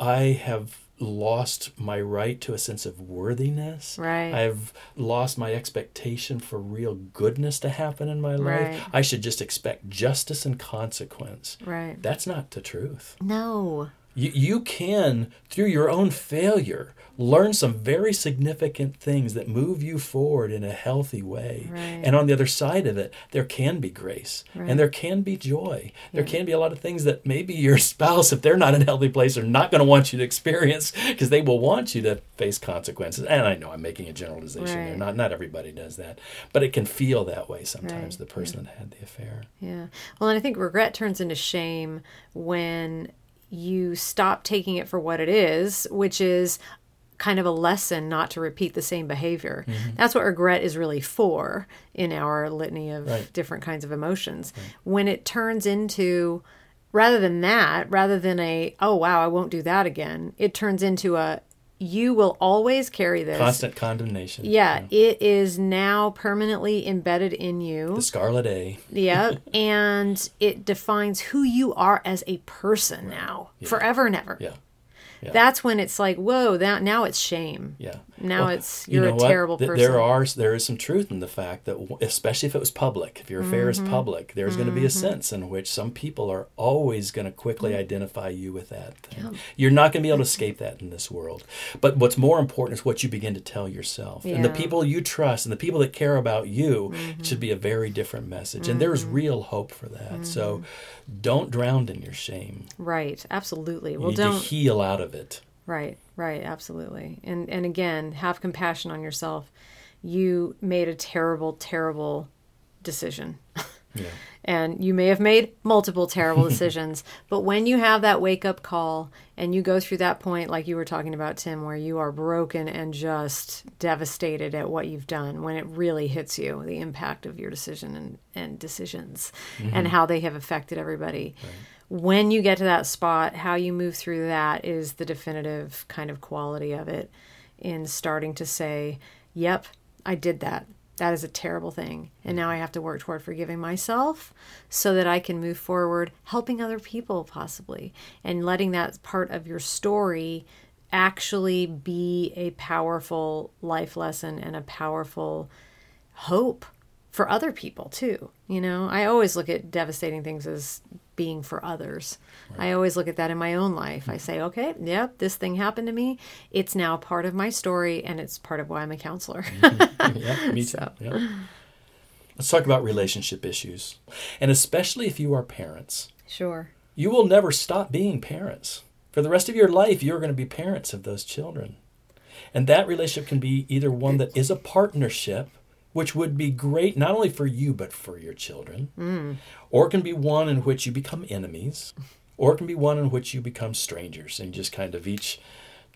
I have lost my right to a sense of worthiness. Right. I've lost my expectation for real goodness to happen in my life. Right. I should just expect justice and consequence. right. That's not the truth. No. You, you can, through your own failure, learn some very significant things that move you forward in a healthy way. Right. And on the other side of it, there can be grace Right. and there can be joy. There can be a lot of things that maybe your spouse, if they're not in a healthy place, are not going to want you to experience because they will want you to face consequences. And I know I'm making a generalization there. Right. Not, not everybody does that. But it can feel that way sometimes, Right. the person that had the affair. Yeah. Well, and I think regret turns into shame when you stop taking it for what it is, which is kind of a lesson not to repeat the same behavior. Mm-hmm. That's what regret is really for in our litany of Right. different kinds of emotions. When it turns into rather than that, rather than a oh wow, I won't do that again, it turns into a you will always carry this. Constant condemnation. Yeah, it is now permanently embedded in you. The scarlet A. Yeah, and it defines who you are as a person now, forever and ever. Yeah. Yeah. That's when it's like, whoa, that now it's shame. Yeah. Now Well, it's you you're know a what? terrible Th- person. There are there is some truth in the fact that especially if it was public, if your affair Mm-hmm. is public, there's going to be a sense in which some people are always going to quickly Mm-hmm. identify you with that. Thing. You're not going to be able to escape that in this world. But what's more important is what you begin to tell yourself. And the Mm-hmm. people you trust and the people that care about you should be a very different message. And there's real hope for that. So don't drown in your shame. right, absolutely. You Well, need don't to heal out of it. Right, right, absolutely. And and again, have compassion on yourself. You made a terrible, terrible decision. Yeah. and you may have made multiple terrible decisions, but when you have that wake up call and you go through that point like you were talking about Tim where you are broken and just devastated at what you've done, when it really hits you, the impact of your decision and, and decisions and mm-hmm. how they have affected everybody when you get to that spot, how you move through that is the definitive kind of quality of it in starting to say, yep, I did that. That is a terrible thing. And now I have to work toward forgiving myself so that I can move forward, helping other people possibly, and letting that part of your story actually be a powerful life lesson and a powerful hope for other people too. You know, I always look at devastating things as being for others. I always look at that in my own life. I mm-hmm. say, okay, yep, this thing happened to me. It's now part of my story and it's part of why I'm a counselor. Mm-hmm. yeah, me too. Yeah. Let's talk about relationship issues. And especially if you are parents, sure. you will never stop being parents. For the rest of your life, you're going to be parents of those children. And that relationship can be either one that is a partnership, which would be great not only for you, but for your children, mm. or it can be one in which you become enemies, or it can be one in which you become strangers and just kind of each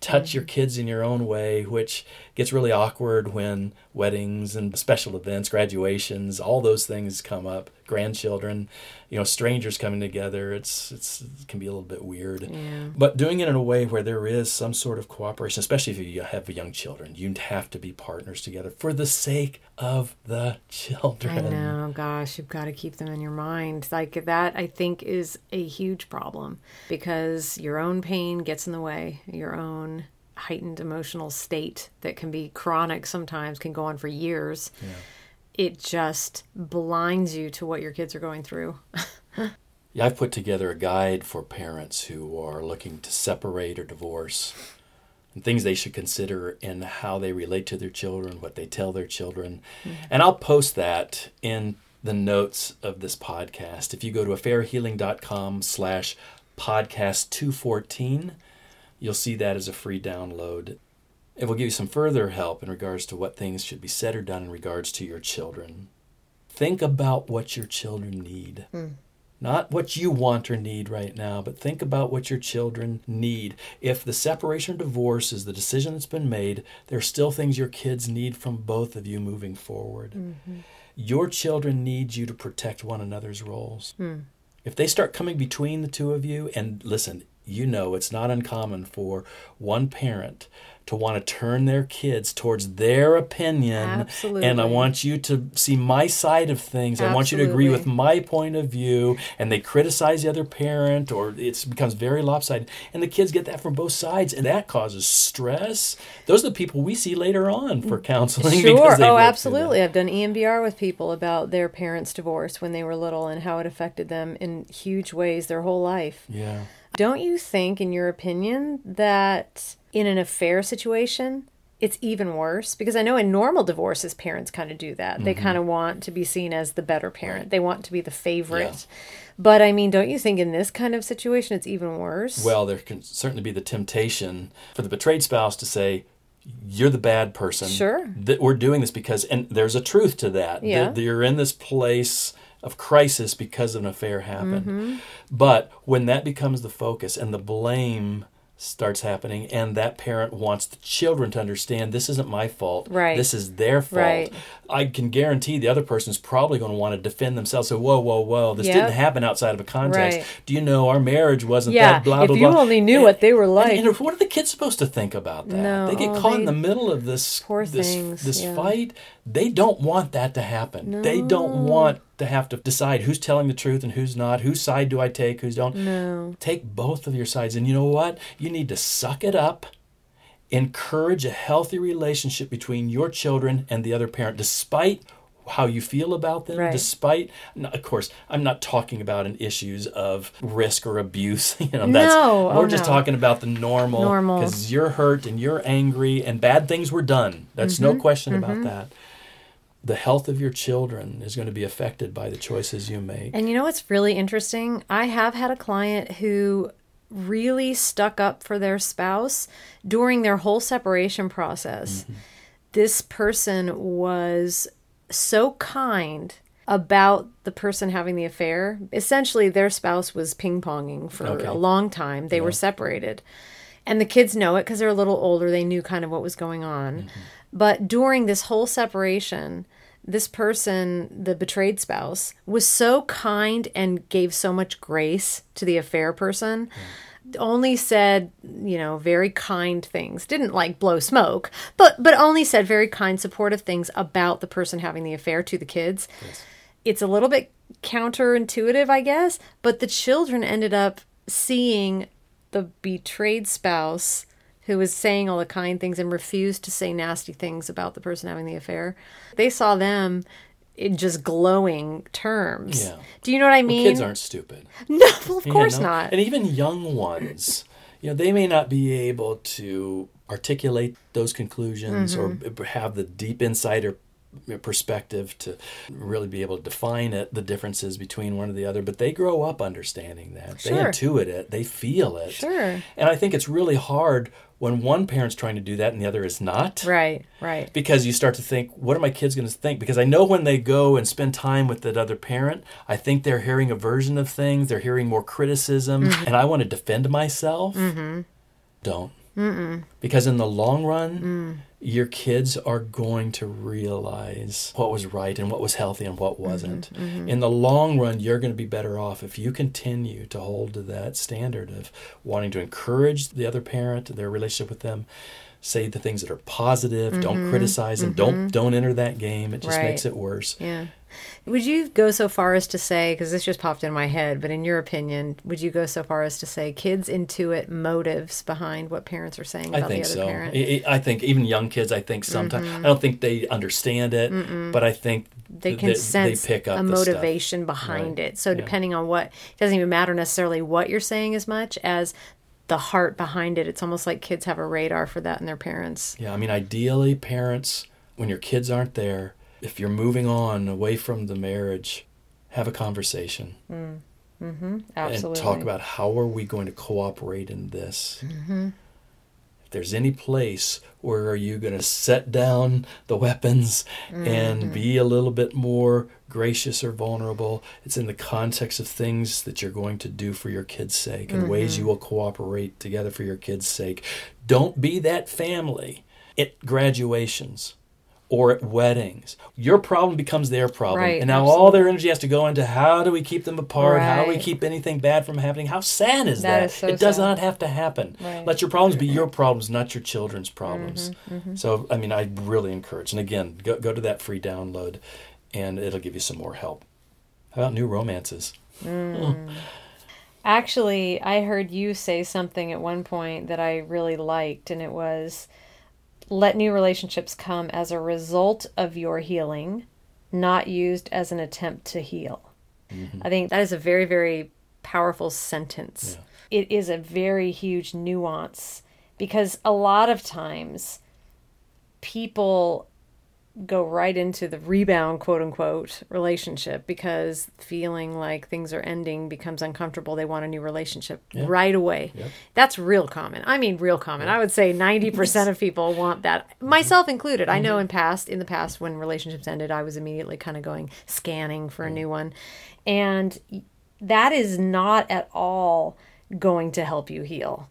touch your mm. kids in your own way, which gets really awkward when weddings and special events, graduations, all those things come up. Grandchildren, you know, strangers coming together. It's it's it can be a little bit weird. Yeah. But doing it in a way where there is some sort of cooperation, especially if you have young children, you have to be partners together for the sake of the children. I know, gosh, you've got to keep them in your mind. Like that, I think, is a huge problem because your own pain gets in the way, your own heightened emotional state that can be chronic sometimes, can go on for years. It just blinds you to what your kids are going through. Yeah, I've put together a guide for parents who are looking to separate or divorce and things they should consider in how they relate to their children, what they tell their children. Mm-hmm. And I'll post that in the notes of this podcast. If you go to affairhealing.com slash podcast 214, you'll see that as a free download. It will give you some further help in regards to what things should be said or done in regards to your children. Think about what your children need. Hmm. Not what you want or need right now, but think about what your children need. If the separation or divorce is the decision that's been made, there are still things your kids need from both of you moving forward. Mm-hmm. Your children need you to protect one another's roles. Hmm. If they start coming between the two of you, and listen, you know it's not uncommon for one parent to want to turn their kids towards their opinion. And I want you to see my side of things. I want you to agree with my point of view. And they criticize the other parent, or it becomes very lopsided. And the kids get that from both sides, and that causes stress. Those are the people we see later on for mm, counseling. Sure. Oh, lived through that. absolutely. I've done EMDR with people about their parents' divorce when they were little and how it affected them in huge ways their whole life. Yeah. Don't you think, in your opinion, that in an affair situation, it's even worse? Because I know in normal divorces, parents kind of do that. Mm-hmm. They kind of want to be seen as the better parent, they want to be the favorite. But I mean, don't you think in this kind of situation, it's even worse? Well, there can certainly be the temptation for the betrayed spouse to say, "You're the bad person." Sure. That we're doing this because, and there's a truth to that. Yeah. That you're in this place of crisis because an affair happened. Mm-hmm. But when that becomes the focus and the blame starts happening and that parent wants the children to understand this isn't my fault Right. this is their fault Right. i can guarantee the other person's probably going to want to defend themselves so whoa whoa whoa this Yep. didn't happen outside of a context Right. do you know our marriage wasn't yeah. that blah if blah you blah only knew And- what they were like. and, and what are the kids supposed to think about that? No, they get oh, caught in the middle of this Poor this, things, this yeah. fight. They don't want that to happen. They don't want to have to decide who's telling the truth and who's not. Whose side do I take? Who's don't? no. Take both of your sides. And you know what? You need to suck it up. Encourage a healthy relationship between your children and the other parent, despite how you feel about them, Right. despite, of course, I'm not talking about in issues of risk or abuse. You know, that's, No, we're oh, just no. talking about the normal, Normal. because you're hurt and you're angry and bad things were done. That's Mm-hmm. no question about that. The health of your children is going to be affected by the choices you make. And you know what's really interesting? I have had a client who really stuck up for their spouse during their whole separation process. Mm-hmm. This person was so kind about the person having the affair. Essentially, their spouse was ping ponging for Okay. a long time. They were separated. And the kids know it because they're a little older. They knew kind of what was going on. Mm-hmm. But during this whole separation, this person, the betrayed spouse, was so kind and gave so much grace to the affair person. Only said, you know, very kind things. Didn't like blow smoke, but but only said very kind, supportive things about the person having the affair to the kids. It's a little bit counterintuitive, I guess, but the children ended up seeing the betrayed spouse who was saying all the kind things and refused to say nasty things about the person having the affair. They saw them in just glowing terms. Yeah. Do you know what I Well, mean? kids aren't stupid. No, well, of You course know? not. And even young ones, you know, they may not be able to articulate those conclusions Mm-hmm. or have the deep insight or perspective to really be able to define it, the differences between one or the other, but they grow up understanding that. sure. They intuit it, they feel it. Sure. And I think it's really hard when one parent's trying to do that and the other is not Right, right. because you start to think, what are my kids going to think? Because I know when they go and spend time with that other parent, I think they're hearing a version of things, they're hearing more criticism, Mm-hmm. and I want to defend myself. Don't. Because in the long run, Mm. your kids are going to realize what was right and what was healthy and what wasn't. In the long run, you're going to be better off if you continue to hold to that standard of wanting to encourage the other parent, their relationship with them. Say the things that are positive. Don't mm-hmm. criticize them. Don't mm-hmm. don't enter that game. It just Right. makes it worse. Yeah. Would you go so far as to say, because this just popped in my head, but in your opinion, would you go so far as to say kids intuit motives behind what parents are saying I about think the other so. parent? I, I think even young kids. I think sometimes mm-hmm. I don't think they understand it, but I think they th- can sense pick up a the stuff. motivation behind Right. it. So Yeah. depending on what, it doesn't even matter necessarily what you're saying as much as the heart behind it. It's almost like kids have a radar for that in their parents. Yeah, I mean, ideally, parents, when your kids aren't there, if you're moving on away from the marriage, have a conversation Absolutely. and talk about how are we going to cooperate in this. Mm-hmm. There's any place where are you going to set down the weapons Mm-hmm. and be a little bit more gracious or vulnerable, it's in the context of things that you're going to do for your kids' sake and ways Mm-hmm. you will cooperate together for your kids' sake. Don't be that family at graduations or at weddings. Your problem becomes their problem. Right, and now all their energy has to go into how do we keep them apart? How do we keep anything bad from happening? How sad is That that? is so it does sad. not have to happen. Right. Mm-hmm, Let your problems be your problems, not your children's problems. So, I mean, I really encourage. And again, go, go to that free download and it'll give you some more help. How about new romances? Actually, I heard you say something at one point that I really liked, and it was let new relationships come as a result of your healing, not used as an attempt to heal. Mm-hmm. I think that is a very, very powerful sentence. It is a very huge nuance because a lot of times people go right into the rebound quote unquote relationship because feeling like things are ending becomes uncomfortable. They want a new relationship right away. Yep. that's real common. I mean real common. I would say 90% of people want that myself included. I know mm-hmm. in past in the past when relationships ended i was immediately kind of going scanning for a new one. And that is not at all going to help you heal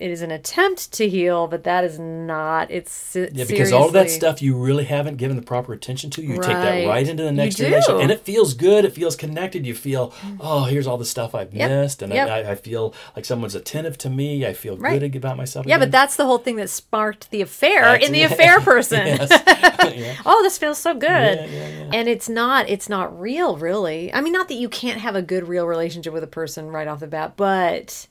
it is an attempt to heal, but that is not. It's Yeah, because all of that stuff you really haven't given the proper attention to, you take that Right. right into the next do. relation, and it feels good. It feels connected. You feel, oh, here's all the stuff I've Yep. missed, and Yep. I, I feel like someone's attentive to me. I feel Right. good about myself. Yeah, but that's the whole thing that sparked the affair That's- in the affair person. yeah. oh, this feels so good. Yeah. And it's not it's not real really. I mean not that you can't have a good real relationship with a person right off the bat, but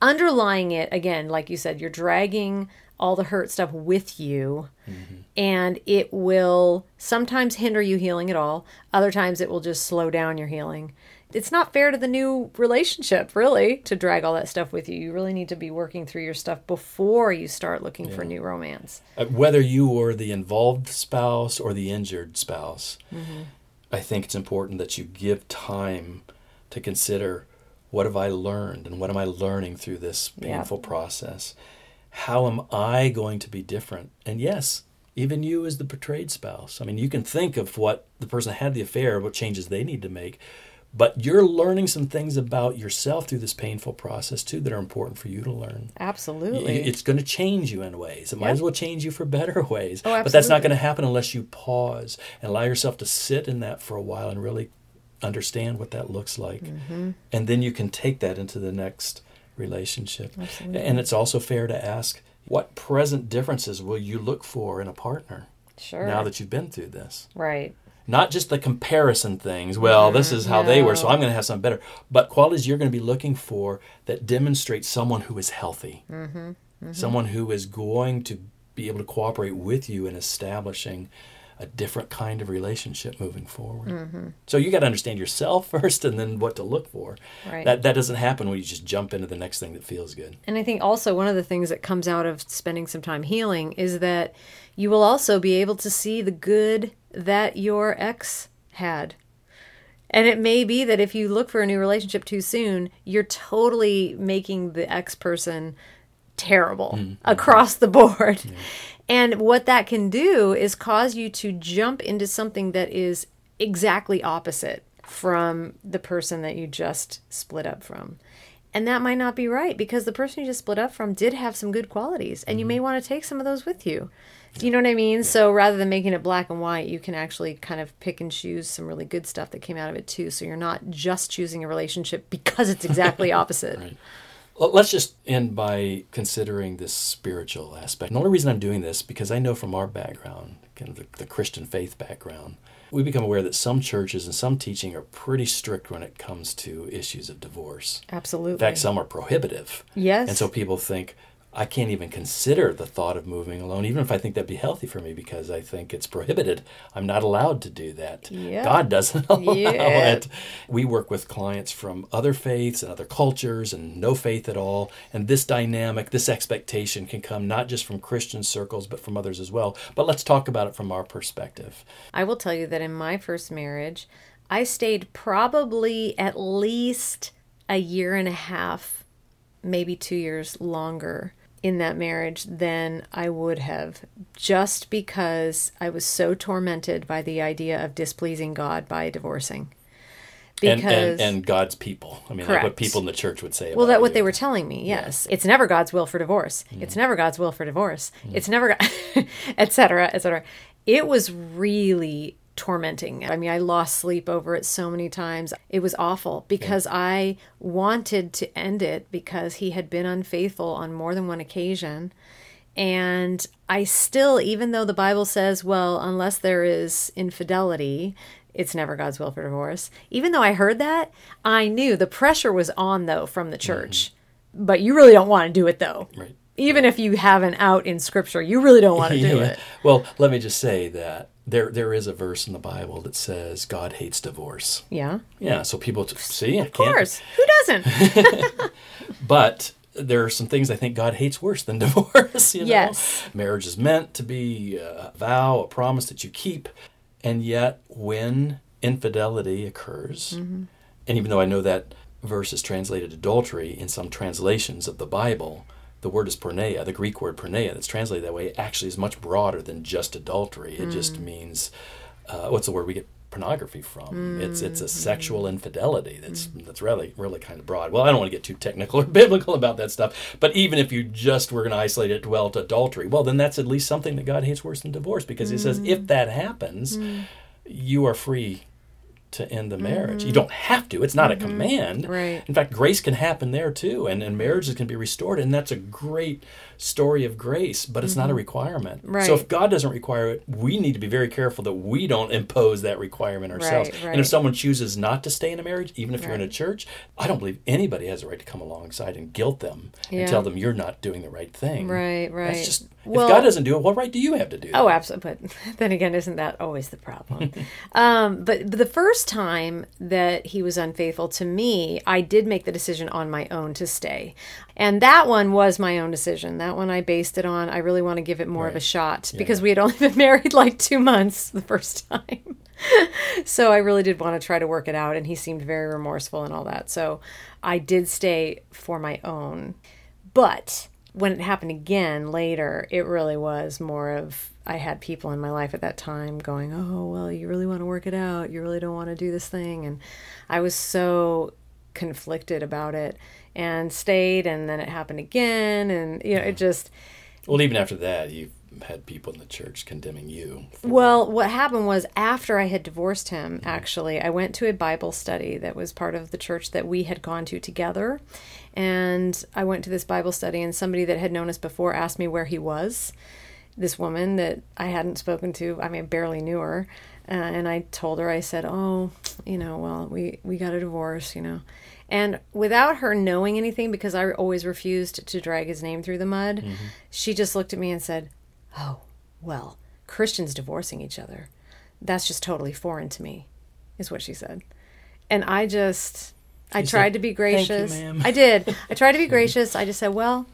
underlying it again, like you said, you're dragging all the hurt stuff with you and it will sometimes hinder you healing at all. Other times it will just slow down your healing. It's not fair to the new relationship, really, to drag all that stuff with you. You really need to be working through your stuff before you start looking for new romance. Uh, whether you are the involved spouse or the injured spouse, I think it's important that you give time to consider what have I learned and what am I learning through this Yeah. painful process? How am I going to be different? And yes, even you as the betrayed spouse. I mean, you can think of what the person that had the affair, what changes they need to make, but you're learning some things about yourself through this painful process too that are important for you to learn. Absolutely. It's going to change you in ways. It might Yep. as well change you for better ways. Oh, absolutely. but that's not going to happen unless you pause and allow yourself to sit in that for a while and really understand what that looks like. Mm-hmm. And then you can take that into the next relationship. And it's also fair to ask what present differences will you look for in a partner sure. now that you've been through this? right. Not just the comparison things. Well, this mm-hmm. is how they were, so. I'm going to have something better. But qualities you're going to be looking for that demonstrate someone who is healthy, mm-hmm. Mm-hmm. someone who is going to be able to cooperate with you in establishing a different kind of relationship moving forward. Mm-hmm. So you got to understand yourself first and then what to look for. Right. That that doesn't happen when you just jump into the next thing that feels good. And I think also one of the things that comes out of spending some time healing is that you will also be able to see the good that your ex had. And it may be that if you look for a new relationship too soon, you're totally making the ex person terrible mm-hmm. across the board. And what that can do is cause you to jump into something that is exactly opposite from the person that you just split up from. And that might not be right because the person you just split up from did have some good qualities and you mm-hmm. may want to take some of those with you. You know what I mean? So rather than making it black and white, you can actually kind of pick and choose some really good stuff that came out of it too. So you're not just choosing a relationship because it's exactly opposite. Well, let's just end by considering this spiritual aspect. And the only reason I'm doing this because I know from our background, kind of the, the Christian faith background, we become aware that some churches and some teaching are pretty strict when it comes to issues of divorce. Absolutely. In fact, some are prohibitive. Yes. And so people think, I can't even consider the thought of moving alone, even if I think that'd be healthy for me, because I think it's prohibited. I'm not allowed to do that. Yeah. God doesn't allow Yeah. it. We work with clients from other faiths and other cultures and no faith at all. And this dynamic, this expectation can come not just from Christian circles, but from others as well. But let's talk about it from our perspective. I will tell you that in my first marriage, I stayed probably at least a year and a half, maybe two years longer in that marriage than I would have, just because I was so tormented by the idea of displeasing God by divorcing. And, Because and, and God's people. I mean, like what people in the church would say well, that what you. they were telling me. Yes, it's never God's will for divorce. Mm-hmm. It's never God's will for divorce. Mm-hmm. It's never, et cetera, et cetera. It was really tormenting. I mean, I lost sleep over it so many times. It was awful because I wanted to end it because he had been unfaithful on more than one occasion. And I still, even though the Bible says, well, unless there is infidelity, it's never God's will for divorce. Even though I heard that, I knew the pressure was on, though, from the mm-hmm. church. But you really don't want to do it, though. Right. Even if you have an out in scripture, you really don't want to do Yeah. it. Well, let me just say that there there is a verse in the Bible that says God hates divorce. Yeah. Yeah, so people t- see, Of course. Who doesn't? But there are some things I think God hates worse than divorce. You know? Yes. marriage is meant to be a vow, a promise that you keep, and yet when infidelity occurs, Mm-hmm. and even though I know that verse is translated adultery in some translations of the Bible. The word is porneia, the Greek word porneia that's translated that way, actually is much broader than just adultery. It just Mm. means, uh, what's the word we get pornography from? It's it's a sexual infidelity that's that's really really kind of broad. Well, I don't want to get too technical or biblical about that stuff, but even if you just were going to isolate it well to adultery, well, then that's at least something that God hates worse than divorce because He says if that happens, you are free to end the marriage. You mm-hmm. don't have to. It's not a mm-hmm. command. Right. In fact, grace can happen there too, and, and marriages can be restored, and that's a great story of grace, but it's not a mm-hmm. requirement. Right. So if God doesn't require it, we need to be very careful that we don't impose that requirement ourselves. Right, And if someone chooses not to stay in a marriage, even if you're in a church, I don't believe anybody has a right to come alongside and guilt them Yeah. and tell them you're not doing the right thing. Right, right. That's just Well- if God doesn't do it, what right do you have to do that? Oh, absolutely. But then again, isn't that always the problem? um, but, but the first time that he was unfaithful to me, I did make the decision on my own to stay. And that one was my own decision. That one I based it on. I really want to give it more of a Right. shot because we had only been married like two months the first time. so I really did want to try to work it out. And he seemed very remorseful and all that. So I did stay for my own. But when it happened again later, it really was more of I had people in my life at that time going, "Oh, well, you really want to work it out. You really don't want to do this thing." And I was so conflicted about it and stayed and then it happened again and you know, it just Well, even after that, you've had people in the church condemning you. for- Well, what happened was after I had divorced him, mm-hmm. actually, I went to a Bible study that was part of the church that we had gone to together. And I went to this Bible study, and somebody that had known us before asked me where he was. This woman that I hadn't spoken to, I mean, I barely knew her. Uh, and I told her, I said, Oh, you know, well, we, we got a divorce, you know. And without her knowing anything, because I always refused to drag his name through the mud, she just looked at me and said, Oh, well, Christians divorcing each other. That's just totally foreign to me, is what she said. And I just, I tried said, to be "Thank you, gracious. ma'am." I did. I tried to be gracious. I just said, well,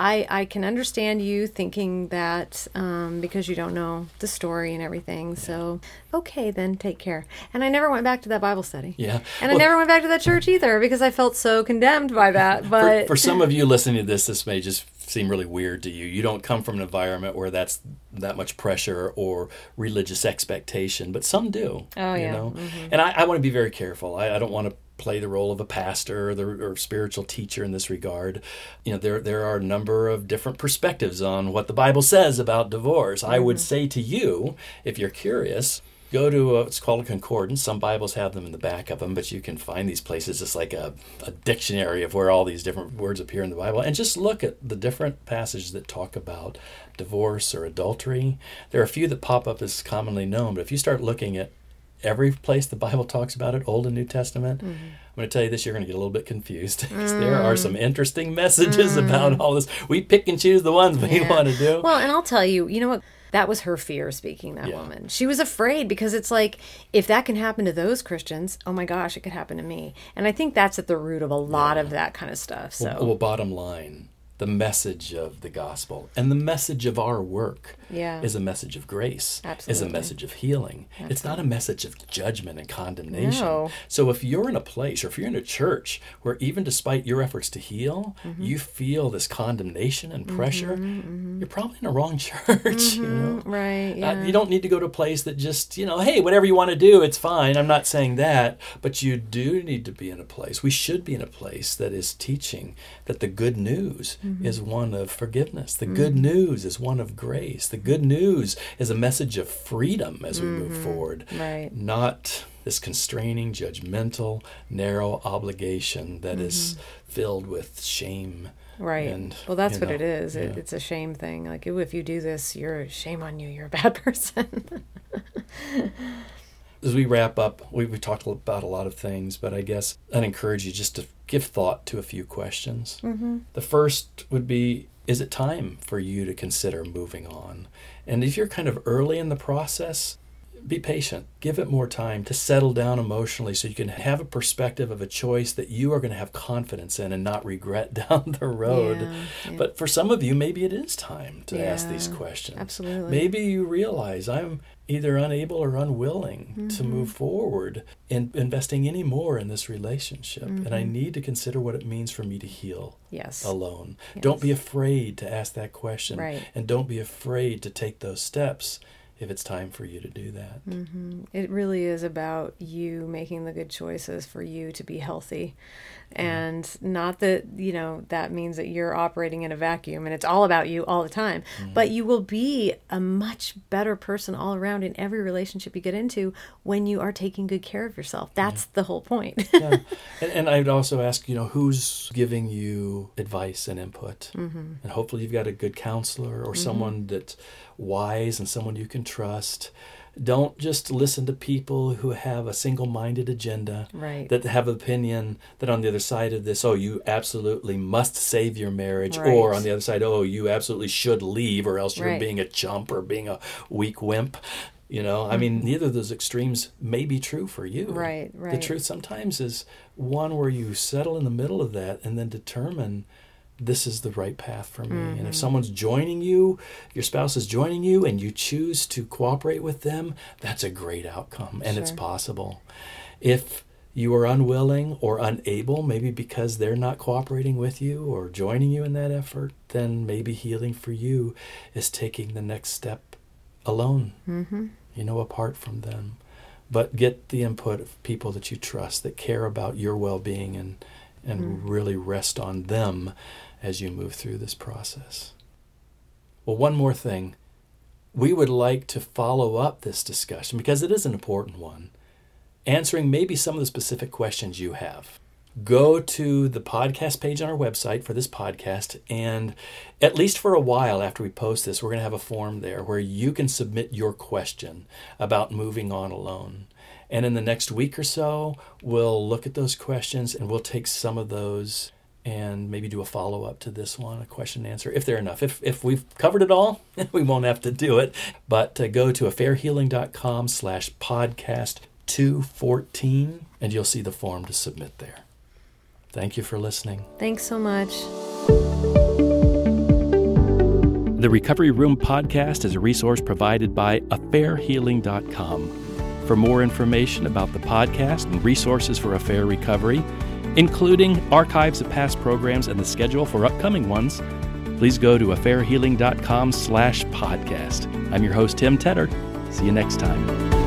I, I can understand you thinking that um, because you don't know the story and everything. So, okay, then take care. And I never went back to that Bible study. Yeah. And I never went back to that church either because I felt so condemned by that. But for some of you listening to this, this may just seem really weird to you. You don't come from an environment where that's that much pressure or religious expectation, but some do. Oh, you yeah. know? And I, I want to be very careful. I, I don't want to play the role of a pastor or, the, or spiritual teacher in this regard. You know, there there are a number of different perspectives on what the Bible says about divorce. I would mm-hmm. say to you, if you're curious, go to a, it's called a concordance. Some Bibles have them in the back of them, but you can find these places. It's like a, a dictionary of where all these different words appear in the Bible, and just look at the different passages that talk about divorce or adultery. There are a few that pop up as commonly known, but if you start looking at every place the Bible talks about it, Old and New Testament, mm-hmm. I'm going to tell you this, you're going to get a little bit confused. 'cause There are mm. some interesting messages mm. about all this. We pick and choose the ones we Yeah. want to do. Well, and I'll tell you, you know what? That was her fear speaking, that Yeah. woman. She was afraid because it's like, if that can happen to those Christians, oh my gosh, it could happen to me. And I think that's at the root of a lot of that kind of stuff. So, Well, bottom line, the message of the gospel and the message of our work Yeah. is a message of grace, Absolutely. is a message of healing. It's not a message of judgment and condemnation. No. So if you're in a place or if you're in a church where even despite your efforts to heal, Mm-hmm. you feel this condemnation and pressure, you're probably in the wrong church, you know. right. Uh, you don't need to go to a place that just, you know, hey, whatever you want to do, it's fine. I'm not saying that. But you do need to be in a place, we should be in a place that is teaching that the good news Mm-hmm. is one of forgiveness. The good news is one of grace. The good news is a message of freedom as we move forward. Mm-hmm. Right. Not this constraining, judgmental, narrow obligation that is filled with shame. Right. And, well, that's what know, it is. It, yeah. it's a shame thing. Like, ooh, if you do this, you're shame on you. You're a bad person. as we wrap up, we, we talked about a lot of things, but I guess I'd encourage you just to give thought to a few questions. Mm-hmm. The first would be Is it time for you to consider moving on? And if you're kind of early in the process, be patient. Give it more time to settle down emotionally so you can have a perspective of a choice that you are going to have confidence in and not regret down the road. Yeah, yeah. But for some of you, maybe it is time to ask these questions. absolutely. Maybe you realize I'm either unable or unwilling to Mm-hmm. move forward in investing any more in this relationship. And Mm-hmm. I need to consider what it means for me to heal yes. alone. Don't be afraid to ask that question. Right. And don't be afraid to take those steps if it's time for you to do that. Mm. It really is about you making the good choices for you to be healthy. And not that, you know, that means that you're operating in a vacuum and it's all about you all the time. But you will be a much better person all around in every relationship you get into when you are taking good care of yourself. That's the whole point. yeah. And, and I'd also ask, you know, who's giving you advice and input? Mm-hmm. And hopefully you've got a good counselor or someone that's wise and someone you can trust. Don't just listen to people who have a single minded agenda, Right. that have an opinion that on the other side of this, oh, you absolutely must save your marriage, Right. or on the other side, oh, you absolutely should leave, or else you're Right. being a chump or being a weak wimp. You know, I mean, mm-hmm. neither of those extremes may be true for you. Right, right. The truth sometimes is one where you settle in the middle of that and then determine this is the right path for me. And Mm-hmm. if someone's joining you, your spouse is joining you, and you choose to cooperate with them, that's a great outcome and it's possible. If you are unwilling or unable, maybe because they're not cooperating with you or joining you in that effort, then maybe healing for you is taking the next step alone, mm-hmm. you know, apart from them. But get the input of people that you trust, that care about your well being, and, and really rest on them as you move through this process. Well, one more thing. We would like to follow up this discussion because it is an important one, answering maybe some of the specific questions you have. Go to the podcast page on our website for this podcast, and at least for a while after we post this, we're going to have a form there where you can submit your question about moving on alone. And in the next week or so, we'll look at those questions and we'll take some of those and maybe do a follow up to this one, a question and answer, if there are enough. If, if we've covered it all, we won't have to do it. But uh, go to affairhealing.com slash podcast 214, and you'll see the form to submit there. Thank you for listening. Thanks so much. The Recovery Room podcast is a resource provided by affairhealing.com. For more information about the podcast and resources for affair recovery, including archives of past programs and the schedule for upcoming ones, please go to affairhealing.com slash podcast. I'm your host, Tim Tedder. See you next time.